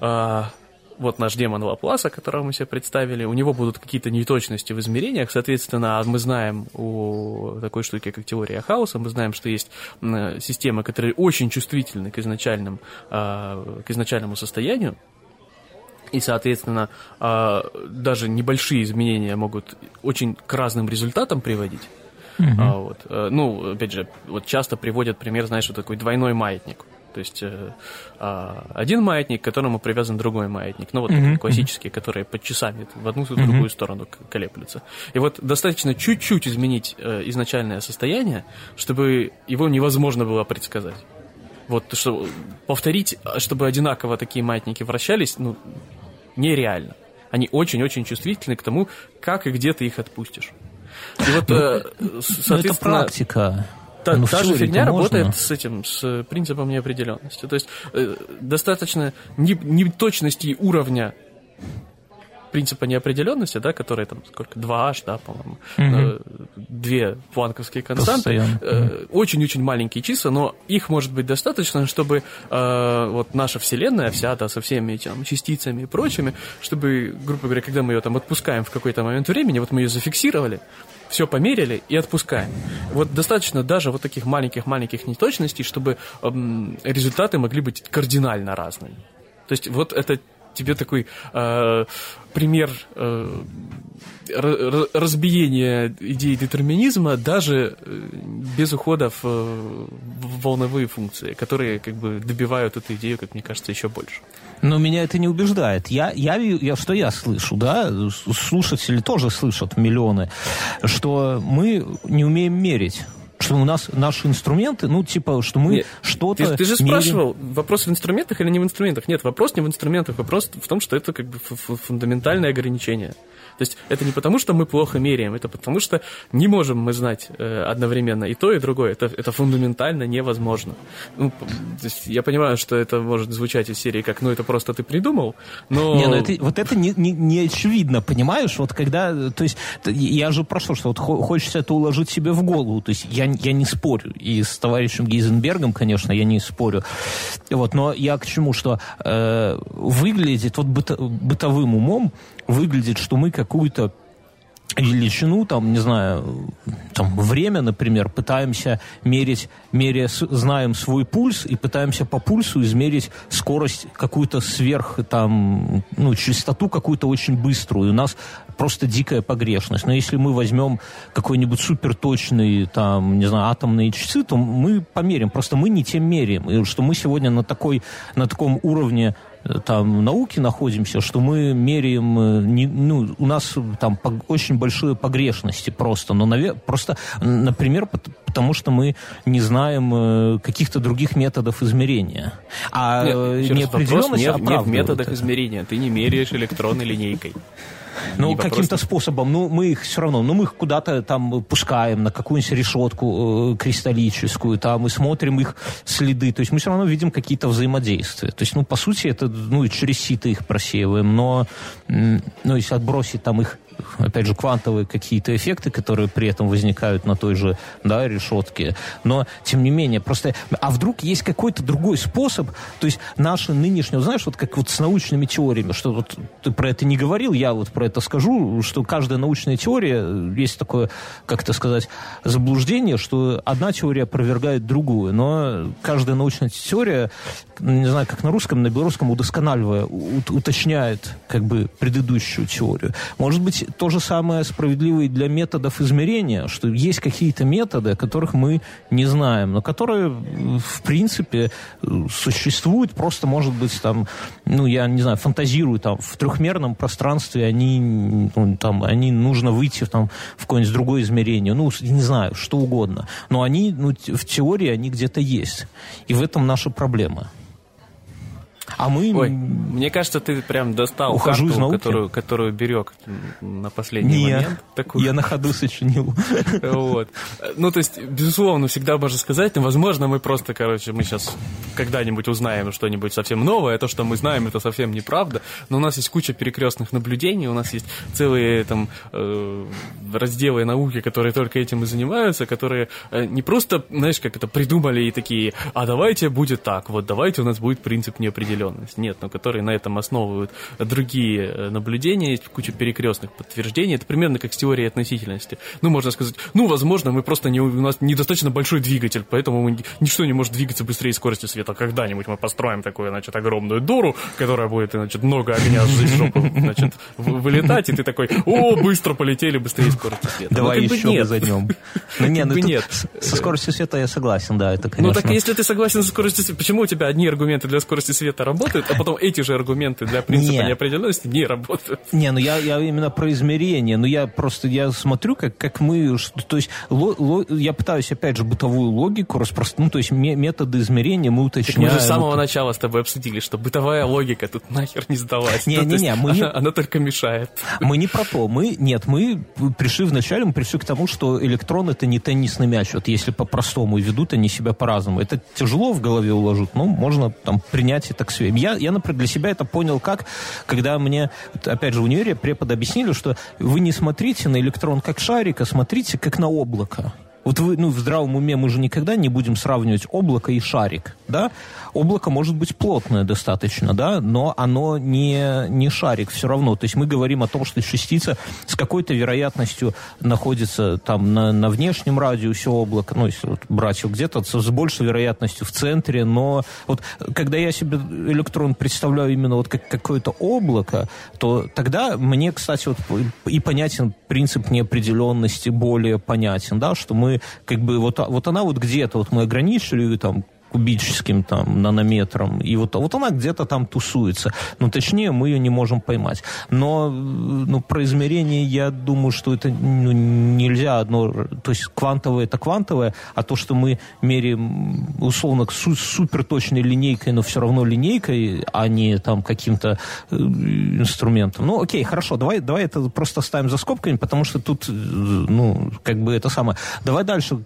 а, вот наш демон Лапласа, которого мы себе представили, у него будут какие-то неточности в измерениях, соответственно, мы знаем о такой штуке, как теория хаоса, мы знаем, что есть системы, которые очень чувствительны к, изначальным, а, к изначальному состоянию, и, соответственно, а, даже небольшие изменения могут очень к разным результатам приводить. Mm-hmm. Вот. Э, ну, опять же, вот часто приводят пример, знаешь, вот такой двойной маятник. То есть э, а, один маятник, к которому привязан другой маятник. Ну, вот mm-hmm. такие классические, которые под часами в одну и mm-hmm. другую сторону колеблются. И вот достаточно чуть-чуть изменить э, изначальное состояние, чтобы его невозможно было предсказать. Вот, что повторить, чтобы одинаково такие маятники вращались, ну, нереально. Они очень-очень чувствительны к тому, как и где ты их отпустишь. И вот, ну, э, соответственно... Это практика. Та, ну, та же фигня работает с этим, с принципом неопределенности. То есть э, достаточно неточности уровня принципа неопределенности, да, которые там сколько, 2H, да, по-моему, угу. две планковские константы, э, очень-очень маленькие числа, но их может быть достаточно, чтобы э, вот наша Вселенная вся, да, со всеми этими частицами и прочими, чтобы, грубо говоря, когда мы ее там отпускаем в какой-то момент времени, вот мы ее зафиксировали, все померили и отпускаем. Вот достаточно даже вот таких маленьких-маленьких неточностей, чтобы эм, результаты могли быть кардинально разными. То есть вот это тебе такой э, пример э, разбиения идеи детерминизма даже э, без ухода в, в волновые функции, которые как бы добивают эту идею, как мне кажется, еще больше. Но меня это не убеждает. Я, я, я, что я слышу, да, слушатели тоже слышат миллионы, что мы не умеем мерить что у нас наши инструменты, ну, типа, что мы что-то... Ты, ты же мерим... спрашивал, вопрос в инструментах или не в инструментах? Нет, вопрос не в инструментах, вопрос в том, что это как бы фундаментальное ограничение. То есть это не потому, что мы плохо меряем, это потому, что не можем мы знать э, одновременно и то, и другое. Это, это фундаментально невозможно. Ну, то есть я понимаю, что это может звучать из серии как, ну, это просто ты придумал, но... Не, ну это, вот это не, не, не очевидно, понимаешь? Вот когда, то есть я же прошу, что вот хочется это уложить себе в голову. То есть я, я не спорю. И с товарищем Гейзенбергом, конечно, я не спорю. Вот, но я к чему, что э, выглядит вот быто, бытовым умом, выглядит, что мы какую-то величину, там, не знаю, там, время, например, пытаемся мерить, меря, знаем свой пульс и пытаемся по пульсу измерить скорость какую-то сверх, там, ну, частоту какую-то очень быструю. У нас просто дикая погрешность. Но если мы возьмем какой-нибудь суперточный, там, не знаю, атомные часы, то мы померим. Просто мы не тем меряем. И что мы сегодня на, такой, на таком уровне там науки находимся, что мы меряем, э, не, ну, у нас там очень большие погрешности просто, но, навер, просто, например, потому что мы не знаем э, каких-то других методов измерения. А Нет, неопределенность не, не в методах измерения, ты не меряешь электронной линейкой. Ну, каким-то способом, ну, мы их все равно, ну, мы их куда-то там пускаем на какую-нибудь решетку э, кристаллическую, там, и смотрим их следы, то есть мы все равно видим какие-то взаимодействия. То есть, ну, по сути, это, ну, через сито их просеиваем, но, ну, если отбросить там их опять же, квантовые какие-то эффекты, которые при этом возникают на той же, да, решетке. Но, тем не менее, просто... А вдруг есть какой-то другой способ, то есть наши нынешние, знаешь, вот как вот с научными теориями, что вот ты про это не говорил, я вот про это скажу, что каждая научная теория, есть такое, как это сказать, заблуждение, что одна теория опровергает другую, но каждая научная теория, не знаю, как на русском, на белорусском, удосконаливая, уточняет как бы предыдущую теорию. Может быть, то же самое справедливо и для методов измерения, что есть какие-то методы, о которых мы не знаем, но которые, в принципе, существуют, просто, может быть, там, ну, я не знаю, фантазирую, там, в трехмерном пространстве они, ну, там, они нужно выйти там, в какое-нибудь другое измерение, ну, не знаю, что угодно. Но они, ну, в теории они где-то есть. И в этом наша проблема. А мы... Ой, мне кажется, ты прям достал Ухожу карту, которую, которую берег на последний Нет, момент. Такую. я на ходу сочинил. Вот. Ну, то есть, безусловно, всегда можно сказать, но, возможно, мы просто, короче, мы сейчас когда-нибудь узнаем что-нибудь совсем новое, то, что мы знаем, это совсем неправда, но у нас есть куча перекрестных наблюдений, у нас есть целые там э, разделы науки, которые только этим и занимаются, которые э, не просто, знаешь, как это придумали и такие, а давайте будет так, вот давайте у нас будет принцип неопределенности определенность. Нет, но которые на этом основывают другие э, наблюдения, есть куча перекрестных подтверждений. Это примерно как с теорией относительности. Ну, можно сказать, ну, возможно, мы просто не, у нас недостаточно большой двигатель, поэтому мы, ничто не может двигаться быстрее скорости света. Когда-нибудь мы построим такую, значит, огромную дуру, которая будет, значит, много огня из жопы, значит, вылетать, и ты такой, о, быстро полетели, быстрее скорости света. Ну, Давай еще нет. газанем. [laughs] Ну, не, ну, нет. Со скоростью света я согласен, да, это, конечно. Ну, так если ты согласен со скоростью света, почему у тебя одни аргументы для скорости света работают, а потом эти же аргументы для принципа не. неопределенности не работают. Не, ну я, я именно про измерение. Ну я просто я смотрю, как, как мы... То есть ло, ло, я пытаюсь, опять же, бытовую логику распространить. Ну, то есть методы измерения мы уточняем. Так мы же с самого начала с тобой обсудили, что бытовая логика тут нахер не сдалась. Не, ну, не, не, мы она, не... она только мешает. Мы не про то. Мы, нет, мы пришли вначале, мы пришли к тому, что электрон это не теннисный мяч. Вот если по-простому ведут они себя по-разному. Это тяжело в голове уложить, но можно там принять это к себе. Я, я, например, для себя это понял как, когда мне, опять же, в универе препод объяснили, что вы не смотрите на электрон как шарик, а смотрите как на облако. Вот вы, ну, в здравом уме мы же никогда не будем сравнивать облако и шарик, да? Облако может быть плотное достаточно, да, но оно не, не шарик все равно. То есть мы говорим о том, что частица с какой-то вероятностью находится там на, на внешнем радиусе облака, ну, если вот брать его где-то, с большей вероятностью в центре, но вот когда я себе электрон представляю именно вот как какое-то облако, то тогда мне, кстати, вот и понятен принцип неопределенности более понятен, да, что мы как бы вот, вот она вот где-то, вот мы ограничили там кубическим там нанометром, и вот, вот она где-то там тусуется. Но точнее мы ее не можем поймать. Но ну, про измерение я думаю, что это ну, нельзя одно... То есть квантовое это квантовое, а то, что мы меряем условно су супер точной линейкой, но все равно линейкой, а не там каким-то э, инструментом. Ну окей, хорошо, давай, давай это просто ставим за скобками, потому что тут, э, ну, как бы это самое... Давай дальше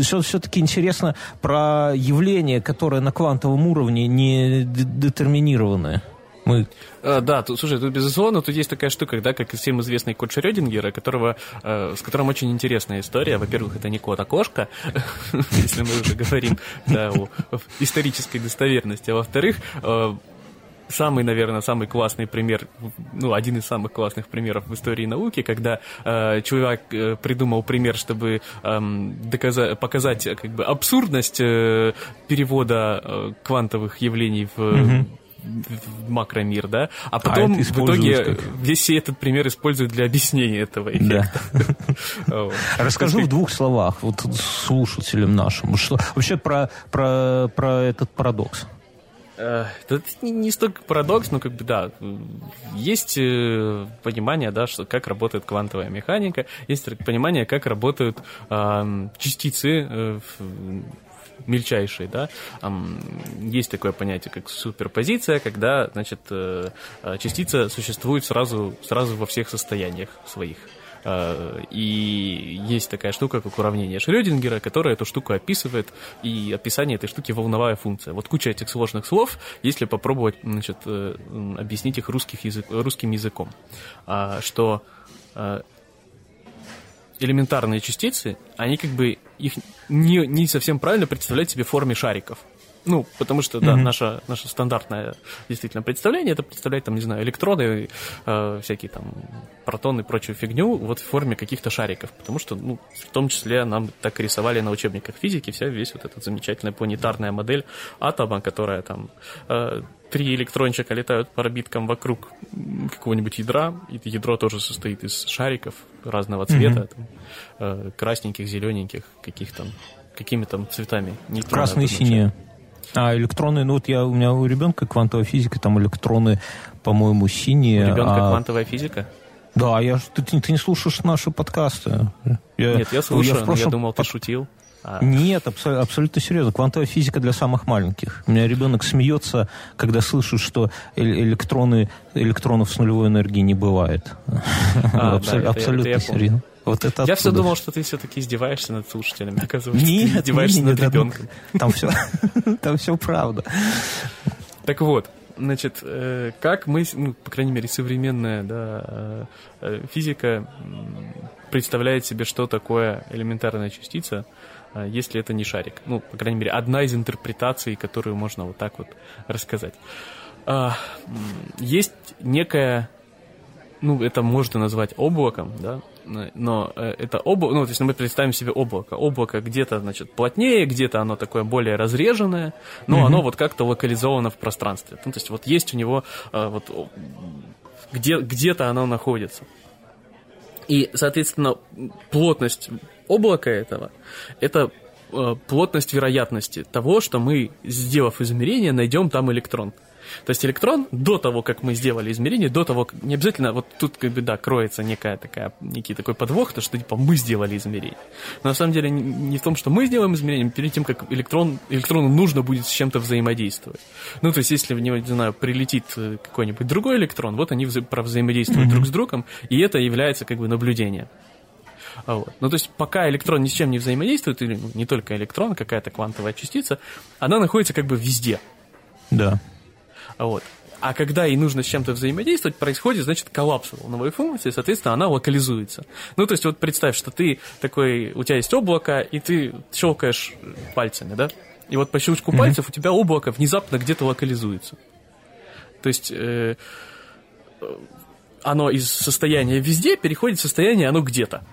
все-таки интересно про явление, которое на квантовом уровне не детерминированное. Мы... А, да, тут, слушай, тут безусловно, тут есть такая штука, да, как всем известный код Шрёдингера, которого, э, с которым очень интересная история. Во-первых, это не кот, а кошка, [laughs] если мы уже говорим да, о исторической достоверности. А во-вторых, э, самый, наверное, самый классный пример, ну, один из самых классных примеров в истории науки, когда э, человек э, придумал пример, чтобы э, доказать, показать как бы абсурдность э, перевода э, квантовых явлений в mm-hmm макромир, да, а, а потом а в итоге как... весь этот пример используют для объяснения этого эффекта. [laughs] [laughs] Расскажу в двух словах вот слушателям нашим, что вообще про, про, про этот парадокс. Это не столько парадокс, но как бы да, есть э, понимание, да, что как работает квантовая механика, есть понимание, как работают э, частицы э, мельчайшие, да, есть такое понятие, как суперпозиция, когда, значит, э, частица существует сразу, сразу во всех состояниях своих. Э, и есть такая штука, как уравнение Шрёдингера, которая эту штуку описывает, и описание этой штуки волновая функция. Вот куча этих сложных слов, если попробовать значит, э, объяснить их русских язык, русским языком. А, что элементарные частицы, они как бы их не, не совсем правильно представляют себе в форме шариков. Ну, потому что, да, mm-hmm. наше, наше стандартное действительно представление, это представляет, там, не знаю, электроны, э, всякие там протоны и прочую фигню вот в форме каких-то шариков. Потому что, ну, в том числе нам так рисовали на учебниках физики вся весь вот эта замечательная планетарная модель атома, которая там э, три электрончика летают по орбиткам вокруг какого-нибудь ядра, и ядро тоже состоит из шариков разного цвета, mm-hmm. там, э, красненьких, зелененьких, каких там, какими там цветами. Красные, синие. А электроны, ну вот я у меня у ребенка квантовая физика, там электроны, по-моему, синие. У ребенка а... квантовая физика? Да, я ты, ты не слушаешь наши подкасты. Я, Нет, я слушаю, я, прошлом... я думал, ты шутил. А... Нет, абсолютно, абсолютно серьезно. Квантовая физика для самых маленьких. У меня ребенок смеется, когда слышит, что электроны, электронов с нулевой энергией не бывает. А, [laughs] абсолютно серьезно. Вот это Я все думал, что ты все-таки издеваешься над слушателями, оказывается. Нет, ты издеваешься нет, над нет, ребенком. Там все, там все [laughs] правда. Так вот, значит, э, как мы, ну, по крайней мере, современная да, э, э, физика представляет себе, что такое элементарная частица, если это не шарик. Ну, по крайней мере, одна из интерпретаций, которую можно вот так вот рассказать. А, есть некая, ну, это можно назвать облаком, да, но э, это облако, ну, то есть мы представим себе облако. Облако где-то, значит, плотнее, где-то оно такое более разреженное, но mm-hmm. оно вот как-то локализовано в пространстве. Ну, то есть вот есть у него э, вот где, где-то оно находится. И, соответственно, плотность облака этого – это э, плотность вероятности того, что мы, сделав измерение, найдем там электрон. То есть электрон до того, как мы сделали измерение, до того, как, не обязательно, вот тут как бы, да, кроется некая такая, некий такой подвох, то, что типа мы сделали измерение. Но на самом деле не, в том, что мы сделаем измерение, перед тем, как электрон, электрону нужно будет с чем-то взаимодействовать. Ну, то есть если в него, не знаю, прилетит э, какой-нибудь другой электрон, вот они вза- взаимодействуют mm-hmm. друг с другом, и это является как бы наблюдением. А вот. Ну, то есть, пока электрон ни с чем не взаимодействует, или ну, не только электрон, какая-то квантовая частица, она находится как бы везде. Да. Вот. А когда ей нужно с чем-то взаимодействовать, происходит, значит, коллапс волновой функции, соответственно, она локализуется. Ну, то есть, вот представь, что ты такой, у тебя есть облако, и ты щелкаешь пальцами, да? И вот по щелчку mm-hmm. пальцев у тебя облако внезапно где-то локализуется. То есть, э, оно из состояния везде переходит в состояние оно где-то.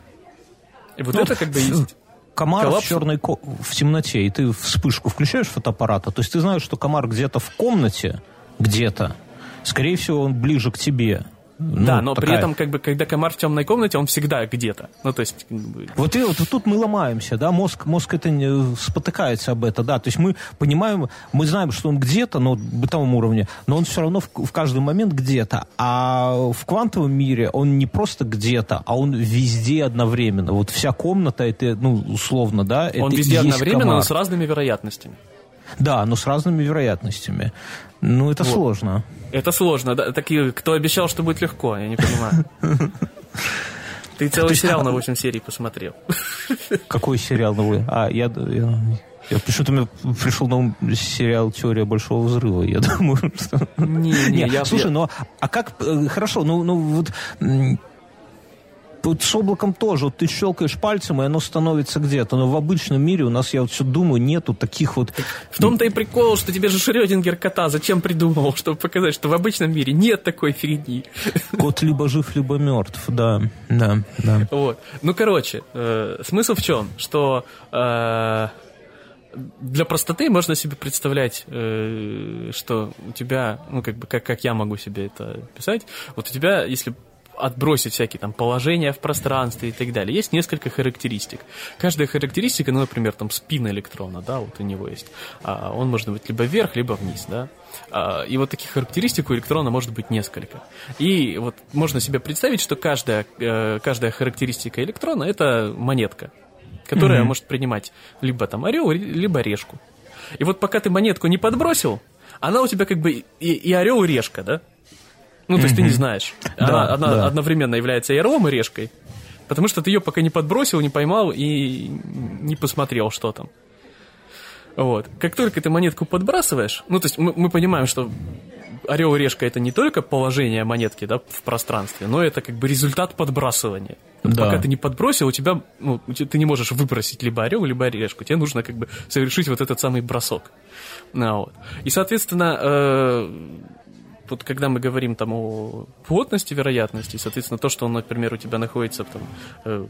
И вот ну, это как бы есть комар Коллапс? в черной ко... в темноте, и ты вспышку включаешь фотоаппарата, то есть ты знаешь, что комар где-то в комнате, где-то. Скорее всего, он ближе к тебе. Ну, да, но такая... при этом, как бы, когда комар в темной комнате, он всегда где-то. Ну, то есть... Вот, и, вот тут мы ломаемся, да, мозг, мозг это не спотыкается об это, да, то есть мы понимаем, мы знаем, что он где-то, но в бытовом уровне, но он все равно в, в каждый момент где-то, а в квантовом мире он не просто где-то, а он везде одновременно. Вот вся комната, это, ну, условно, да, Он везде одновременно, комар. но с разными вероятностями. Да, но с разными вероятностями. Ну, это вот. сложно. Это сложно. Да? Такие, кто обещал, что будет легко, я не понимаю. [laughs] Ты целый сериал на 8 серий посмотрел. [laughs] Какой сериал новый? А, я... я... Я почему-то мне пришел на ум сериал «Теория большого взрыва». Я [laughs] думаю, что... Не, не, не я... Слушай, я... ну, а как... Э, хорошо, ну, ну вот вот с облаком тоже, вот ты щелкаешь пальцем, и оно становится где-то. Но в обычном мире у нас, я вот все думаю, нету таких вот... В том-то и прикол, что тебе же Шрёдингер кота зачем придумал, чтобы показать, что в обычном мире нет такой фигни. Кот либо жив, либо мертв, да, да, да. Вот. Ну, короче, э, смысл в чем? Что... Э, для простоты можно себе представлять, э, что у тебя, ну, как бы, как, как я могу себе это писать, вот у тебя, если отбросить всякие там положения в пространстве и так далее. Есть несколько характеристик. Каждая характеристика, ну, например, там спин электрона, да, вот у него есть. А, он может быть либо вверх, либо вниз, да. А, и вот таких характеристик у электрона может быть несколько. И вот можно себе представить, что каждая, э, каждая характеристика электрона это монетка, которая mm-hmm. может принимать либо там орел, либо решку. И вот пока ты монетку не подбросил, она у тебя как бы и, и орел, и решка, да? Ну, то есть ты не знаешь. Она, одновременно является и орлом, и решкой. Потому что ты ее пока не подбросил, не поймал и не посмотрел, что там. Вот. Как только ты монетку подбрасываешь, ну, то есть мы, мы понимаем, что орел и решка это не только положение монетки да, в пространстве, но это как бы результат подбрасывания. Да. Пока ты не подбросил, у тебя, ну, ты не можешь выбросить либо орел, либо решку. Тебе нужно как бы совершить вот этот самый бросок. Ну, вот. И, соответственно, э, вот когда мы говорим там о плотности вероятности, соответственно, то, что он, например, у тебя находится там, э,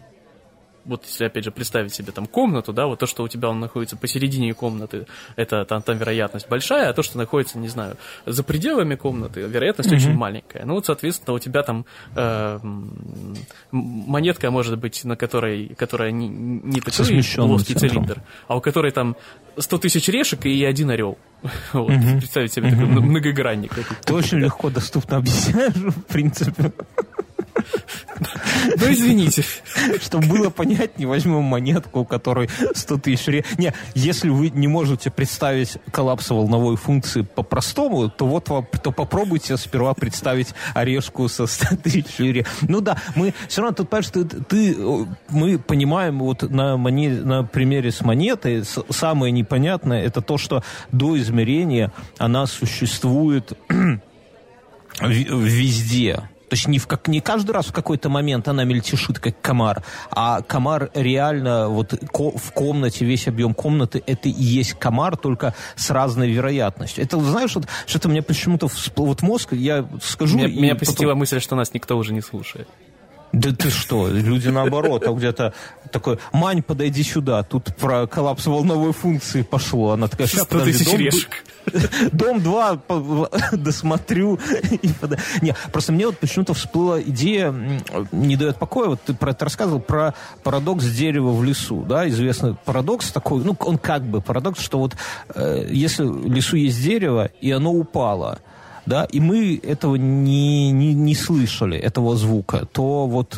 вот если, опять же, представить себе там комнату, да, вот то, что у тебя он находится посередине комнаты, это там, там вероятность большая, а то, что находится, не знаю, за пределами комнаты, вероятность mm-hmm. очень маленькая. Ну, вот, соответственно, у тебя там э, монетка может быть, на которой, которая не, не такой плоский цилиндр, а у которой там 100 тысяч решек и один орел. [laughs] Вот, угу. Представить себе угу. такой многогранник. Ты очень легко доступно объясняешь, в принципе. Ну, извините. Чтобы было понятнее, возьмем монетку, у которой 100 тысяч ре... Не, если вы не можете представить коллапс волновой функции по-простому, то вот то попробуйте сперва представить орешку со 100 тысяч ре... Ну да, мы все равно, тут, понимаешь, ты, ты, мы понимаем вот на, моне, на примере с монетой, самое непонятное, это то, что до измерения она существует [clears throat] везде. То есть не, в как, не каждый раз в какой-то момент она мельтешит, как комар, а комар реально вот ко, в комнате, весь объем комнаты, это и есть комар, только с разной вероятностью. Это, знаешь, вот, что-то мне почему-то вот мозг, я скажу... Меня, меня посетила потом... мысль, что нас никто уже не слушает. Да ты что, люди наоборот, а где-то такой, Мань, подойди сюда, тут про коллапс волновой функции пошло. Она такая, сейчас, подожди, дом, решек. [laughs] дом 2 [laughs] досмотрю. Не, просто мне вот почему-то всплыла идея, не дает покоя, вот ты про это рассказывал, про парадокс дерева в лесу, да, известный парадокс такой, ну, он как бы парадокс, что вот э, если в лесу есть дерево, и оно упало, да, и мы этого не, не, не слышали, этого звука, то вот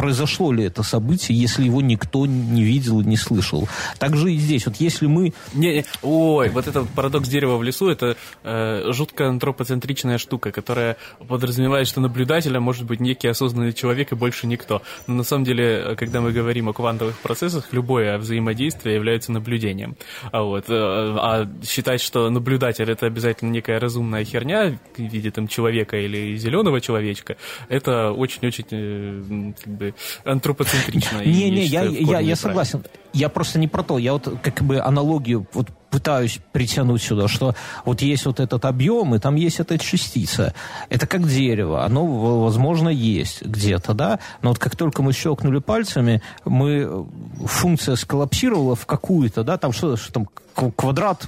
произошло ли это событие, если его никто не видел и не слышал. Также и здесь, вот если мы... Не, не, ой, вот этот парадокс дерева в лесу, это э, жутко антропоцентричная штука, которая подразумевает, что наблюдателем может быть некий осознанный человек и больше никто. Но на самом деле, когда мы говорим о квантовых процессах, любое взаимодействие является наблюдением. А, вот, э, а считать, что наблюдатель это обязательно некая разумная херня в виде там человека или зеленого человечка, это очень-очень э, как бы антропоцентрично. Не-не, я, я, я согласен. Я просто не про то. Я вот как бы аналогию вот пытаюсь притянуть сюда, что вот есть вот этот объем, и там есть эта частица. Это как дерево. Оно, возможно, есть где-то, да? Но вот как только мы щелкнули пальцами, мы функция сколлапсировала в какую-то, да, там что, что там квадрат,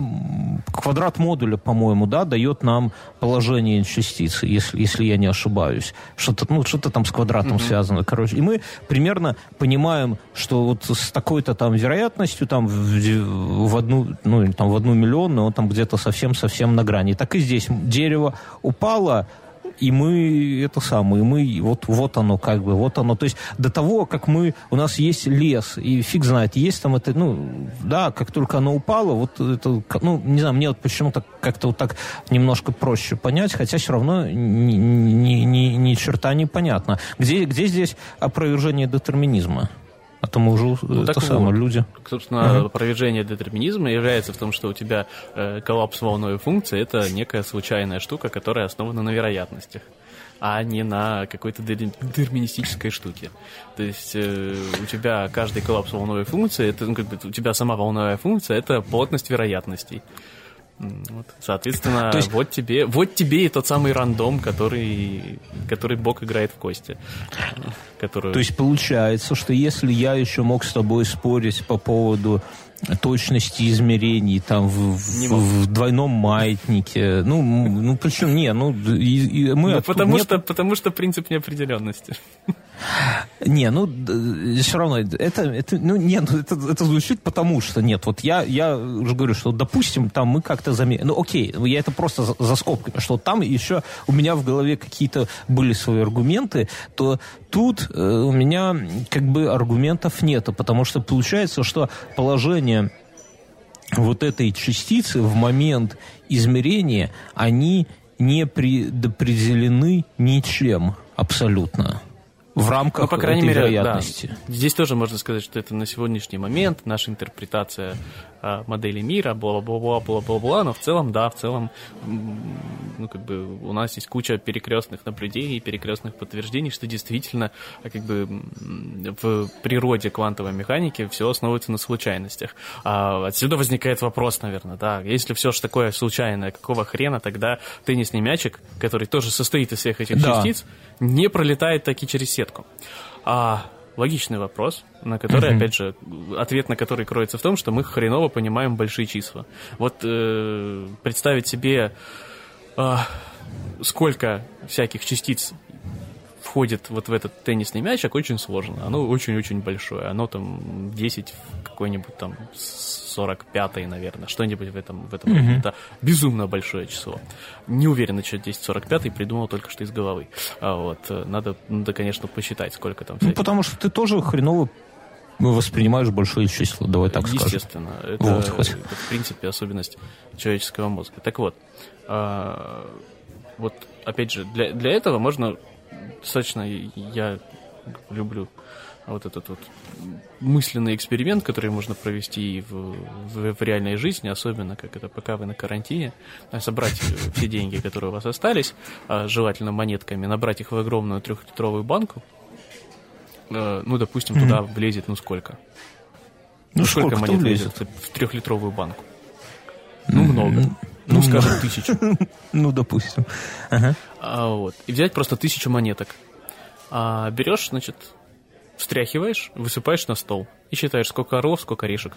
квадрат модуля, по-моему, да, дает нам положение частицы, если, если я не ошибаюсь. Что-то, ну, что-то там с квадратом mm-hmm. связано, короче. И мы примерно понимаем, что вот с такой-то там вероятностью, там в, в одну, ну, там в одну миллионную, он там где-то совсем-совсем на грани. Так и здесь дерево упало, и мы это самое, мы вот, вот оно как бы, вот оно. То есть до того, как мы, у нас есть лес, и фиг знает, есть там это, ну, да, как только оно упало, вот это, ну, не знаю, мне вот почему-то как-то вот так немножко проще понять, хотя все равно ни, ни, ни, ни черта не понятно. Где, где здесь опровержение детерминизма? А то мы уже ну, это самое, вот. люди. Собственно, uh-huh. опровержение детерминизма является в том, что у тебя э, коллапс волновой функции это некая случайная штука, которая основана на вероятностях а не на какой-то детерминистической штуке. То есть э, у тебя каждый коллапс волновой функции, это, ну, как бы, у тебя сама волновая функция, это плотность вероятностей. Вот, соответственно, То есть... вот тебе, вот тебе и тот самый рандом, который, который Бог играет в кости. Которую... То есть получается, что если я еще мог с тобой спорить по поводу точности измерений там в, в, в двойном маятнике. Ну, ну причем не, ну и, и мы. Ну, потому нет... что потому что принцип неопределенности. Не, ну все равно это, это ну нет, ну, это, это звучит потому что нет. Вот я я уже говорю, что допустим там мы как-то заметили, ну окей, я это просто за, за скобками, что там еще у меня в голове какие-то были свои аргументы, то тут э, у меня как бы аргументов нету, потому что получается, что положение вот этой частицы в момент измерения, они не предопределены ничем абсолютно. В рамках ну, по крайней этой мере, вероятности. Да. Здесь тоже можно сказать, что это на сегодняшний момент наша интерпретация а, модели мира, бла-бла-бла, бла-бла-бла, но в целом, да, в целом, ну, как бы у нас есть куча перекрестных наблюдений, перекрестных подтверждений, что действительно, а, как бы в природе квантовой механики все основывается на случайностях. А отсюда возникает вопрос, наверное, да, если все же такое случайное, какого хрена тогда теннисный мячик, который тоже состоит из всех этих да. частиц, не пролетает таки через сетку. А логичный вопрос, на который, опять же, ответ на который кроется в том, что мы хреново понимаем большие числа. Вот э, представить себе, э, сколько всяких частиц входит вот в этот теннисный мячик, очень сложно. Оно очень-очень большое. Оно там 10 какой-нибудь там 45 наверное, что-нибудь в этом, в этом mm-hmm. Это безумно большое число. Не уверен, что 1045 придумал только что из головы. А вот, э, надо, надо, конечно, посчитать, сколько там. Ну, потому что ты тоже хреново воспринимаешь большое число, давай так скажем. Естественно. Это, вот, это, в принципе, особенность человеческого мозга. Так вот, а, вот, опять же, для, для этого можно достаточно, я люблю вот этот вот мысленный эксперимент, который можно провести в, в, в реальной жизни, особенно как это пока вы на карантине, а собрать все деньги, которые у вас остались, а желательно монетками, набрать их в огромную трехлитровую банку, э, ну, допустим, туда mm-hmm. влезет, ну, сколько? Ну, сколько, сколько монет влезет в трехлитровую банку? Ну, много. Ну, ну скажем, тысячу. [laughs] Ну, допустим. А, вот. И взять просто тысячу монеток. А берешь, значит, встряхиваешь, высыпаешь на стол и считаешь, сколько орлов, сколько орешек.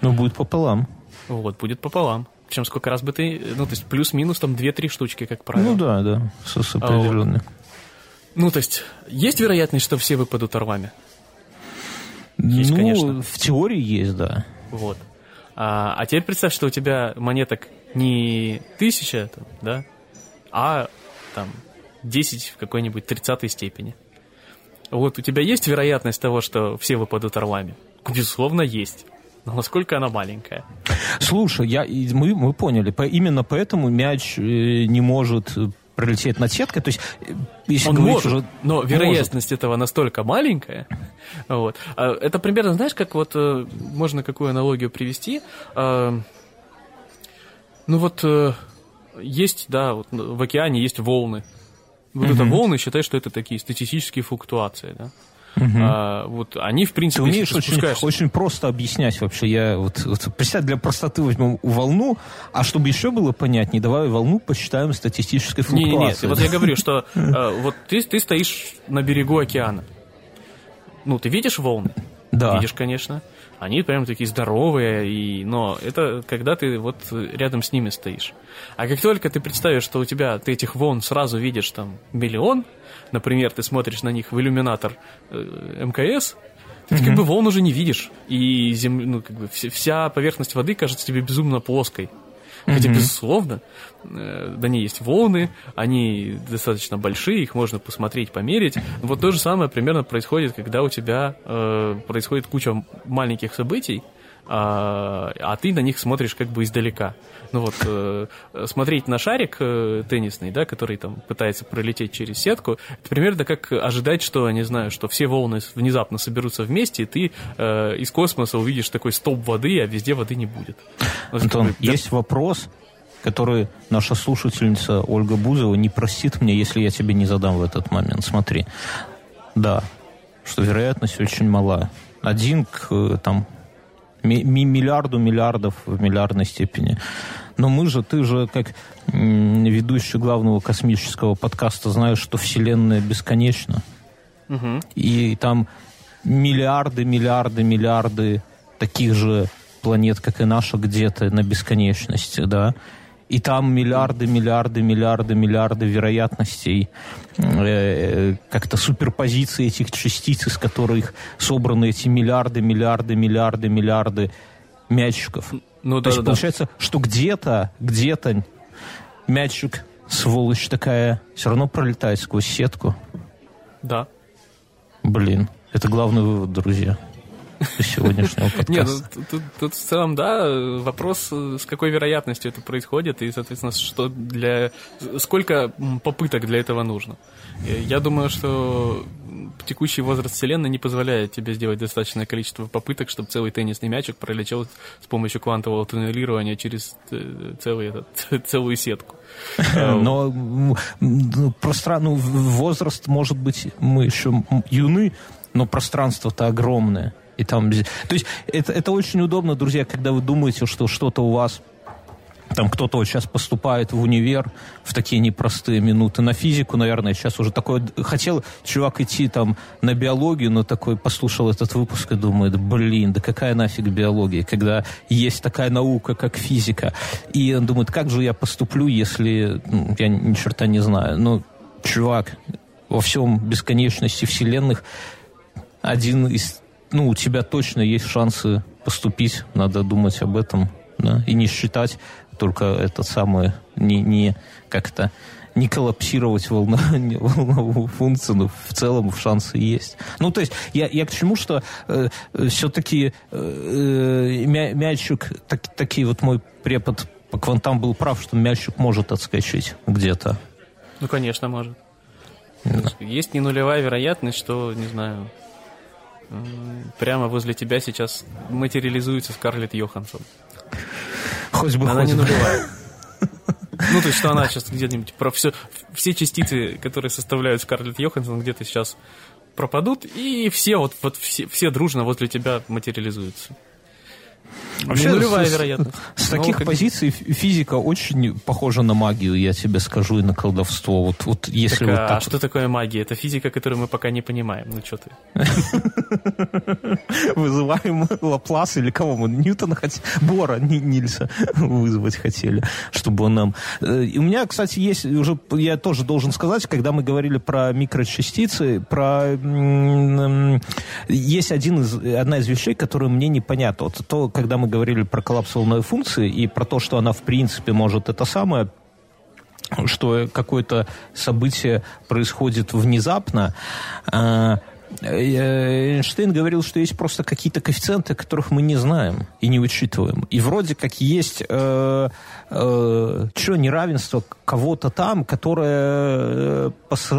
Ну, будет пополам. Вот, будет пополам. Причем сколько раз бы ты, ну, то есть плюс-минус там 2-3 штучки, как правило. Ну да, да, с, с определенной. А, ну, то есть, есть вероятность, что все выпадут орлами? Есть, ну, конечно. в теории есть, да. Вот. А, а теперь представь, что у тебя монеток не тысяча, там, да, а там 10 в какой-нибудь 30 степени. Вот у тебя есть вероятность того, что все выпадут орлами? Безусловно, есть. Но насколько она маленькая? Слушай, я, мы, мы поняли. По, именно поэтому мяч э, не может пролететь над сеткой. То есть, э, если Он может, уже... но вероятность может. этого настолько маленькая. [laughs] Вот. А это примерно, знаешь, как вот э, можно какую аналогию привести? А, ну вот есть, да, вот в океане есть волны. Вот угу. это волны, считай, что это такие статистические флуктуации, да? Угу. А, вот они, в принципе, ты умеешь очень, очень просто объяснять вообще. Я вот, вот представь, для простоты возьмем волну, а чтобы еще было понятнее, давай волну посчитаем статистической флуктуацией. Нет, нет, вот я говорю, что [laughs] э, вот ты, ты стоишь на берегу океана. Ну, ты видишь волны? Да. Видишь, конечно. Они прям такие здоровые, и... но это когда ты вот рядом с ними стоишь. А как только ты представишь, что у тебя, ты этих волн сразу видишь там миллион, например, ты смотришь на них в иллюминатор э, МКС, ты mm-hmm. как бы волн уже не видишь, и зем... ну, как бы вся поверхность воды кажется тебе безумно плоской. Хотя, mm-hmm. безусловно, э, да не есть волны, они достаточно большие, их можно посмотреть, померить. Вот то же самое примерно происходит, когда у тебя э, происходит куча маленьких событий, а, а ты на них смотришь как бы издалека. Ну вот, э, смотреть на шарик э, теннисный, да, который там пытается пролететь через сетку, это примерно как ожидать, что, не знаю, что все волны внезапно соберутся вместе, и ты э, из космоса увидишь такой столб воды, а везде воды не будет. Вот, Антон, как бы, есть да... вопрос, который наша слушательница Ольга Бузова не простит мне, если я тебе не задам в этот момент. Смотри. Да, что вероятность очень мала. Один к э, там миллиарду миллиардов в миллиардной степени. Но мы же, ты же, как ведущий главного космического подкаста, знаешь, что Вселенная бесконечна. Угу. И там миллиарды, миллиарды, миллиарды таких же планет, как и наша, где-то на бесконечности, да и там миллиарды, миллиарды, миллиарды, миллиарды вероятностей, э, как-то суперпозиции этих частиц, из которых собраны эти миллиарды, миллиарды, миллиарды, миллиарды мячиков. Ну, да, То есть да, получается, да. что где-то, где-то мячик, сволочь такая, все равно пролетает сквозь сетку. Да. Блин, это главный вывод, друзья. Сегодняшнего [laughs] подкаста. Нет, ну, тут, тут в целом, да, вопрос, с какой вероятностью это происходит, и, соответственно, что для... сколько попыток для этого нужно. Я думаю, что текущий возраст Вселенной не позволяет тебе сделать достаточное количество попыток, чтобы целый теннисный мячик пролетел с помощью квантового туннелирования через э, целый этот, [laughs] целую сетку. Но ну, пространство, ну, возраст, может быть, мы еще юны, но пространство-то огромное. И там, то есть это, это очень удобно, друзья, когда вы думаете, что что-то у вас там кто-то вот сейчас поступает в универ в такие непростые минуты. На физику, наверное, сейчас уже такой... Хотел чувак идти там на биологию, но такой послушал этот выпуск и думает, блин, да какая нафиг биология, когда есть такая наука, как физика. И он думает, как же я поступлю, если... Ну, я ни черта не знаю. Ну, чувак, во всем бесконечности вселенных один из... Ну, у тебя точно есть шансы поступить, надо думать об этом, да, и не считать только этот самый, не, не как-то не коллапсировать волна, [laughs] волновую функцию, но в целом шансы есть. Ну, то есть, я, я к чему, что э, все-таки э, э мячик, так, такие вот мой препод по квантам был прав, что мячик может отскочить где-то. Ну, конечно, может. Да. Есть не нулевая вероятность, что, не знаю, прямо возле тебя сейчас материализуется Скарлетт Йоханссон. Хоть бы, Она хоть не нулевая. Ну, то есть, что она сейчас где-нибудь... Про все, все частицы, которые составляют Скарлетт Йоханссон, где-то сейчас пропадут, и все вот, вот все, все дружно возле тебя материализуются. Вообще, нулевая с, вероятность. С таких как... позиций физика очень похожа на магию, я тебе скажу, и на колдовство. Вот, вот если так, вот а так... что такое магия? Это физика, которую мы пока не понимаем. Ну, что ты? [laughs] Вызываем Лаплас или кого мы? Ньютона хотели? Бора Нильса вызвать хотели, чтобы он нам... Э, и у меня, кстати, есть уже, я тоже должен сказать, когда мы говорили про микрочастицы, про... Есть один из, одна из вещей, которая мне непонятна. Вот то, когда мы говорили про коллапс волновой функции и про то, что она в принципе может это самое что какое-то событие происходит внезапно, Э, Эйнштейн говорил, что есть просто какие-то коэффициенты, которых мы не знаем и не учитываем. И вроде как есть э, э, что, неравенство кого-то там, которое э, пос,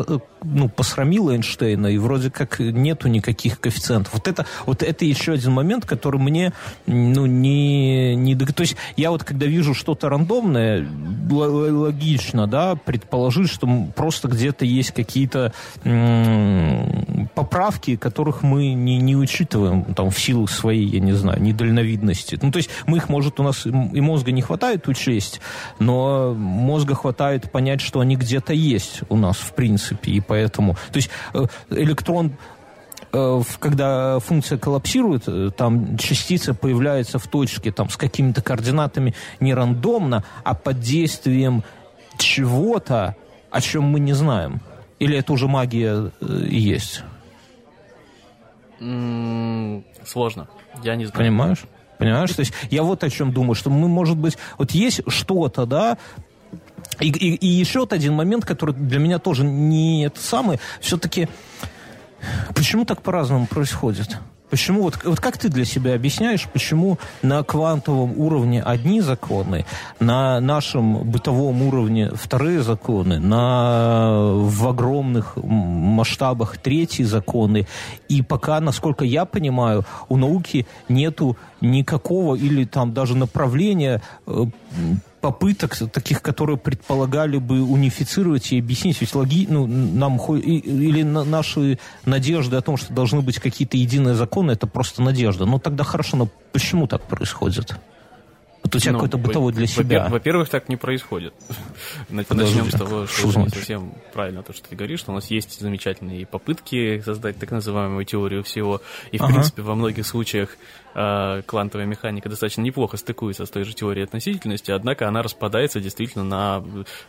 ну, посрамило Эйнштейна, и вроде как нету никаких коэффициентов. Вот это, вот это еще один момент, который мне ну, не, не... То есть я вот когда вижу что-то рандомное, логично, да, предположить, что просто где-то есть какие-то поправки которых мы не, не учитываем там, в силу своей, я не знаю, недальновидности. Ну, то есть мы их, может, у нас и мозга не хватает учесть, но мозга хватает понять, что они где-то есть у нас, в принципе, и поэтому... То есть э, электрон э, когда функция коллапсирует, э, там частица появляется в точке там, с какими-то координатами не рандомно, а под действием чего-то, о чем мы не знаем. Или это уже магия есть? Сложно. Я не знаю. Понимаешь? Понимаешь? То есть я вот о чем думаю, что мы, может быть, вот есть что-то, да, и, и, и еще вот один момент, который для меня тоже не это самый, все-таки почему так по-разному происходит? Почему, вот, вот как ты для себя объясняешь, почему на квантовом уровне одни законы, на нашем бытовом уровне вторые законы, на, в огромных масштабах третьи законы, и пока, насколько я понимаю, у науки нету никакого или там даже направления э, попыток таких, которые предполагали бы унифицировать и объяснить. Ведь логи, ну, нам, или на, наши надежды о том, что должны быть какие-то единые законы, это просто надежда. Ну, тогда хорошо, но почему так происходит? Вот у тебя ну, какой-то бытовой для себя. Во-первых, так не происходит. [laughs] Начнем с того, что не совсем правильно то, что ты говоришь, что у нас есть замечательные попытки создать так называемую теорию всего. И, в принципе, во многих случаях квантовая механика достаточно неплохо стыкуется с той же теорией относительности, однако она распадается действительно на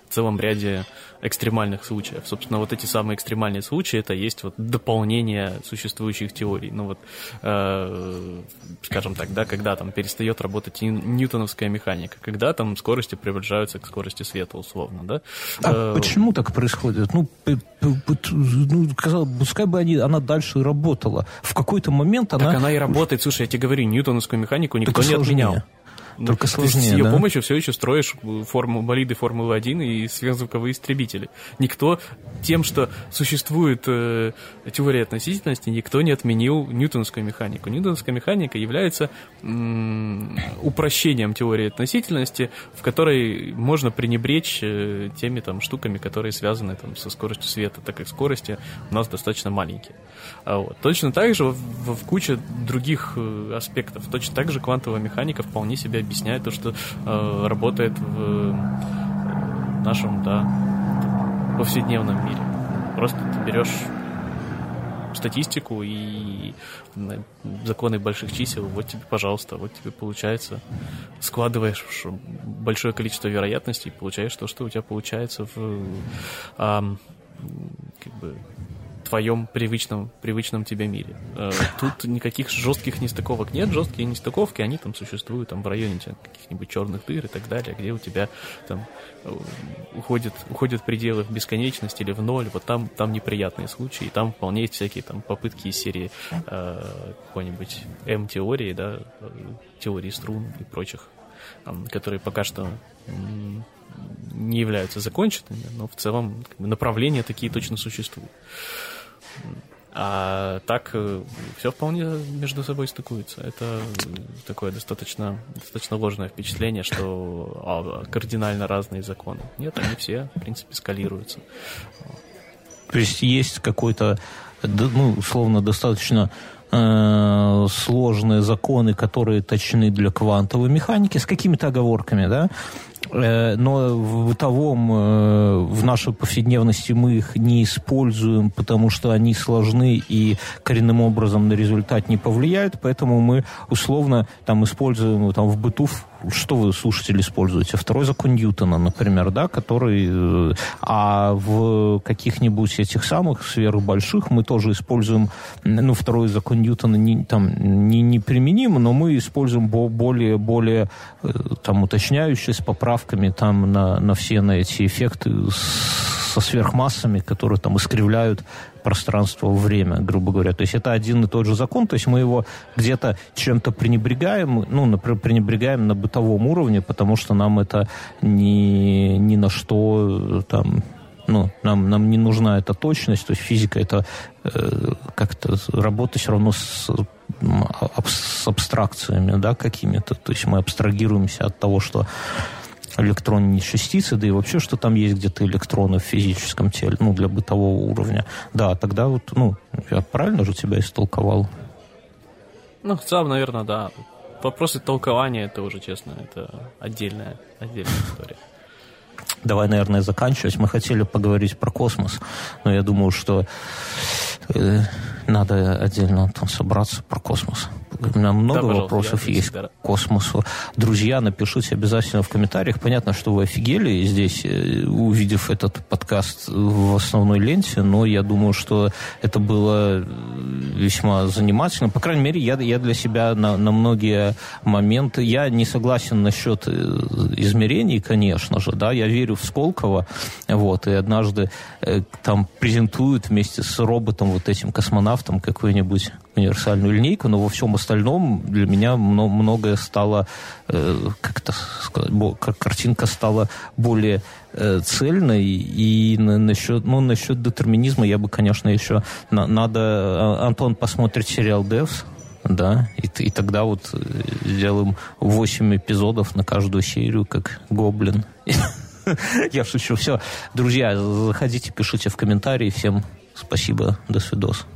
целом ряде экстремальных случаев. Собственно, вот эти самые экстремальные случаи, это есть вот дополнение существующих теорий. Ну вот, э, скажем так, да, когда там перестает работать ньютоновская ньютоновская механика, когда там скорости приближаются к скорости света, условно, да? А э, почему так происходит? Ну, ну казалось, пускай бы они, она дальше работала. В какой-то момент она... Так она и работает. Слушай, я тебе говорю, ньютоновскую механику никто не отменял. Только сложнее, Ты с ее да? помощью все еще строишь форму, болиды Формулы-1 и сверхзвуковые истребители. Никто тем, что существует э, теория относительности, никто не отменил ньютоновскую механику. Ньютоновская механика является м- упрощением теории относительности, в которой можно пренебречь э, теми там штуками, которые связаны там, со скоростью света, так как скорости у нас достаточно маленькие. А вот. Точно так же в, в, в куче других э, аспектов. Точно так же квантовая механика вполне себе объясняет то, что э, работает в э, нашем, да, повседневном мире. Просто ты берешь статистику и законы больших чисел, вот тебе, пожалуйста, вот тебе получается. Складываешь большое количество вероятностей, получаешь то, что у тебя получается в а, как бы твоем привычном, привычном тебе мире. Э, тут никаких жестких нестыковок нет. Жесткие нестыковки, они там существуют там в районе каких-нибудь черных дыр и так далее, где у тебя там э, уходят, уходят пределы в бесконечность или в ноль. Вот там, там неприятные случаи. И там вполне есть всякие там попытки из серии э, какой-нибудь М-теории, да, э, теории струн и прочих, которые пока что не являются законченными, но в целом направления такие точно существуют. А так э, все вполне между собой стыкуется. Это такое достаточно, достаточно ложное впечатление, что а, кардинально разные законы. Нет, они все, в принципе, скалируются. То есть есть какой-то, ну, условно, достаточно э, сложные законы, которые точны для квантовой механики, с какими-то оговорками, да, но в бытовом, э, в нашей повседневности мы их не используем, потому что они сложны и коренным образом на результат не повлияют, поэтому мы условно там используем там, в быту что вы, слушатели, используете? Второй закон Ньютона, например, да, который... Э, а в каких-нибудь этих самых сверхбольших мы тоже используем... Ну, второй закон Ньютона не, там, не, не применим, но мы используем более, более э, там, уточняющие, с поправками там на, на все на эти эффекты со сверхмассами, которые там искривляют пространство время, грубо говоря. То есть это один и тот же закон, то есть мы его где-то чем-то пренебрегаем, ну, например, пренебрегаем на бытовом уровне, потому что нам это ни, ни на что там ну, нам, нам не нужна эта точность, то есть физика это э, как-то работа все равно с, с абстракциями, да, какими-то, то есть мы абстрагируемся от того, что электронные частицы, да и вообще, что там есть где-то электроны в физическом теле, ну, для бытового уровня. Да, тогда вот, ну, я правильно же тебя истолковал? Ну, в целом, наверное, да. Вопросы толкования, это уже, честно, это отдельная, отдельная история. Давай, наверное, заканчивать. Мы хотели поговорить про космос, но я думаю, что э, надо отдельно там собраться про космос. У меня много да, вопросов есть к космосу. Друзья, напишите обязательно в комментариях. Понятно, что вы офигели здесь, э, увидев этот подкаст в основной ленте, но я думаю, что это было э, весьма занимательно. По крайней мере, я, я для себя на, на многие моменты... Я не согласен насчет э, измерений, конечно же, да, я верю в Сколково, вот, и однажды э, там презентуют вместе с роботом, вот этим космонавтом, какую-нибудь универсальную линейку, но во всем остальном для меня многое стало, э, как-то сказать, как картинка стала более э, цельной. И насчет, ну, насчет детерминизма я бы, конечно, еще на, надо... А, Антон посмотрит сериал «Девс», да, и, и тогда вот э, сделаем 8 эпизодов на каждую серию, как Гоблин. [laughs] Я шучу. Все, друзья, заходите, пишите в комментарии. Всем спасибо. До свидос.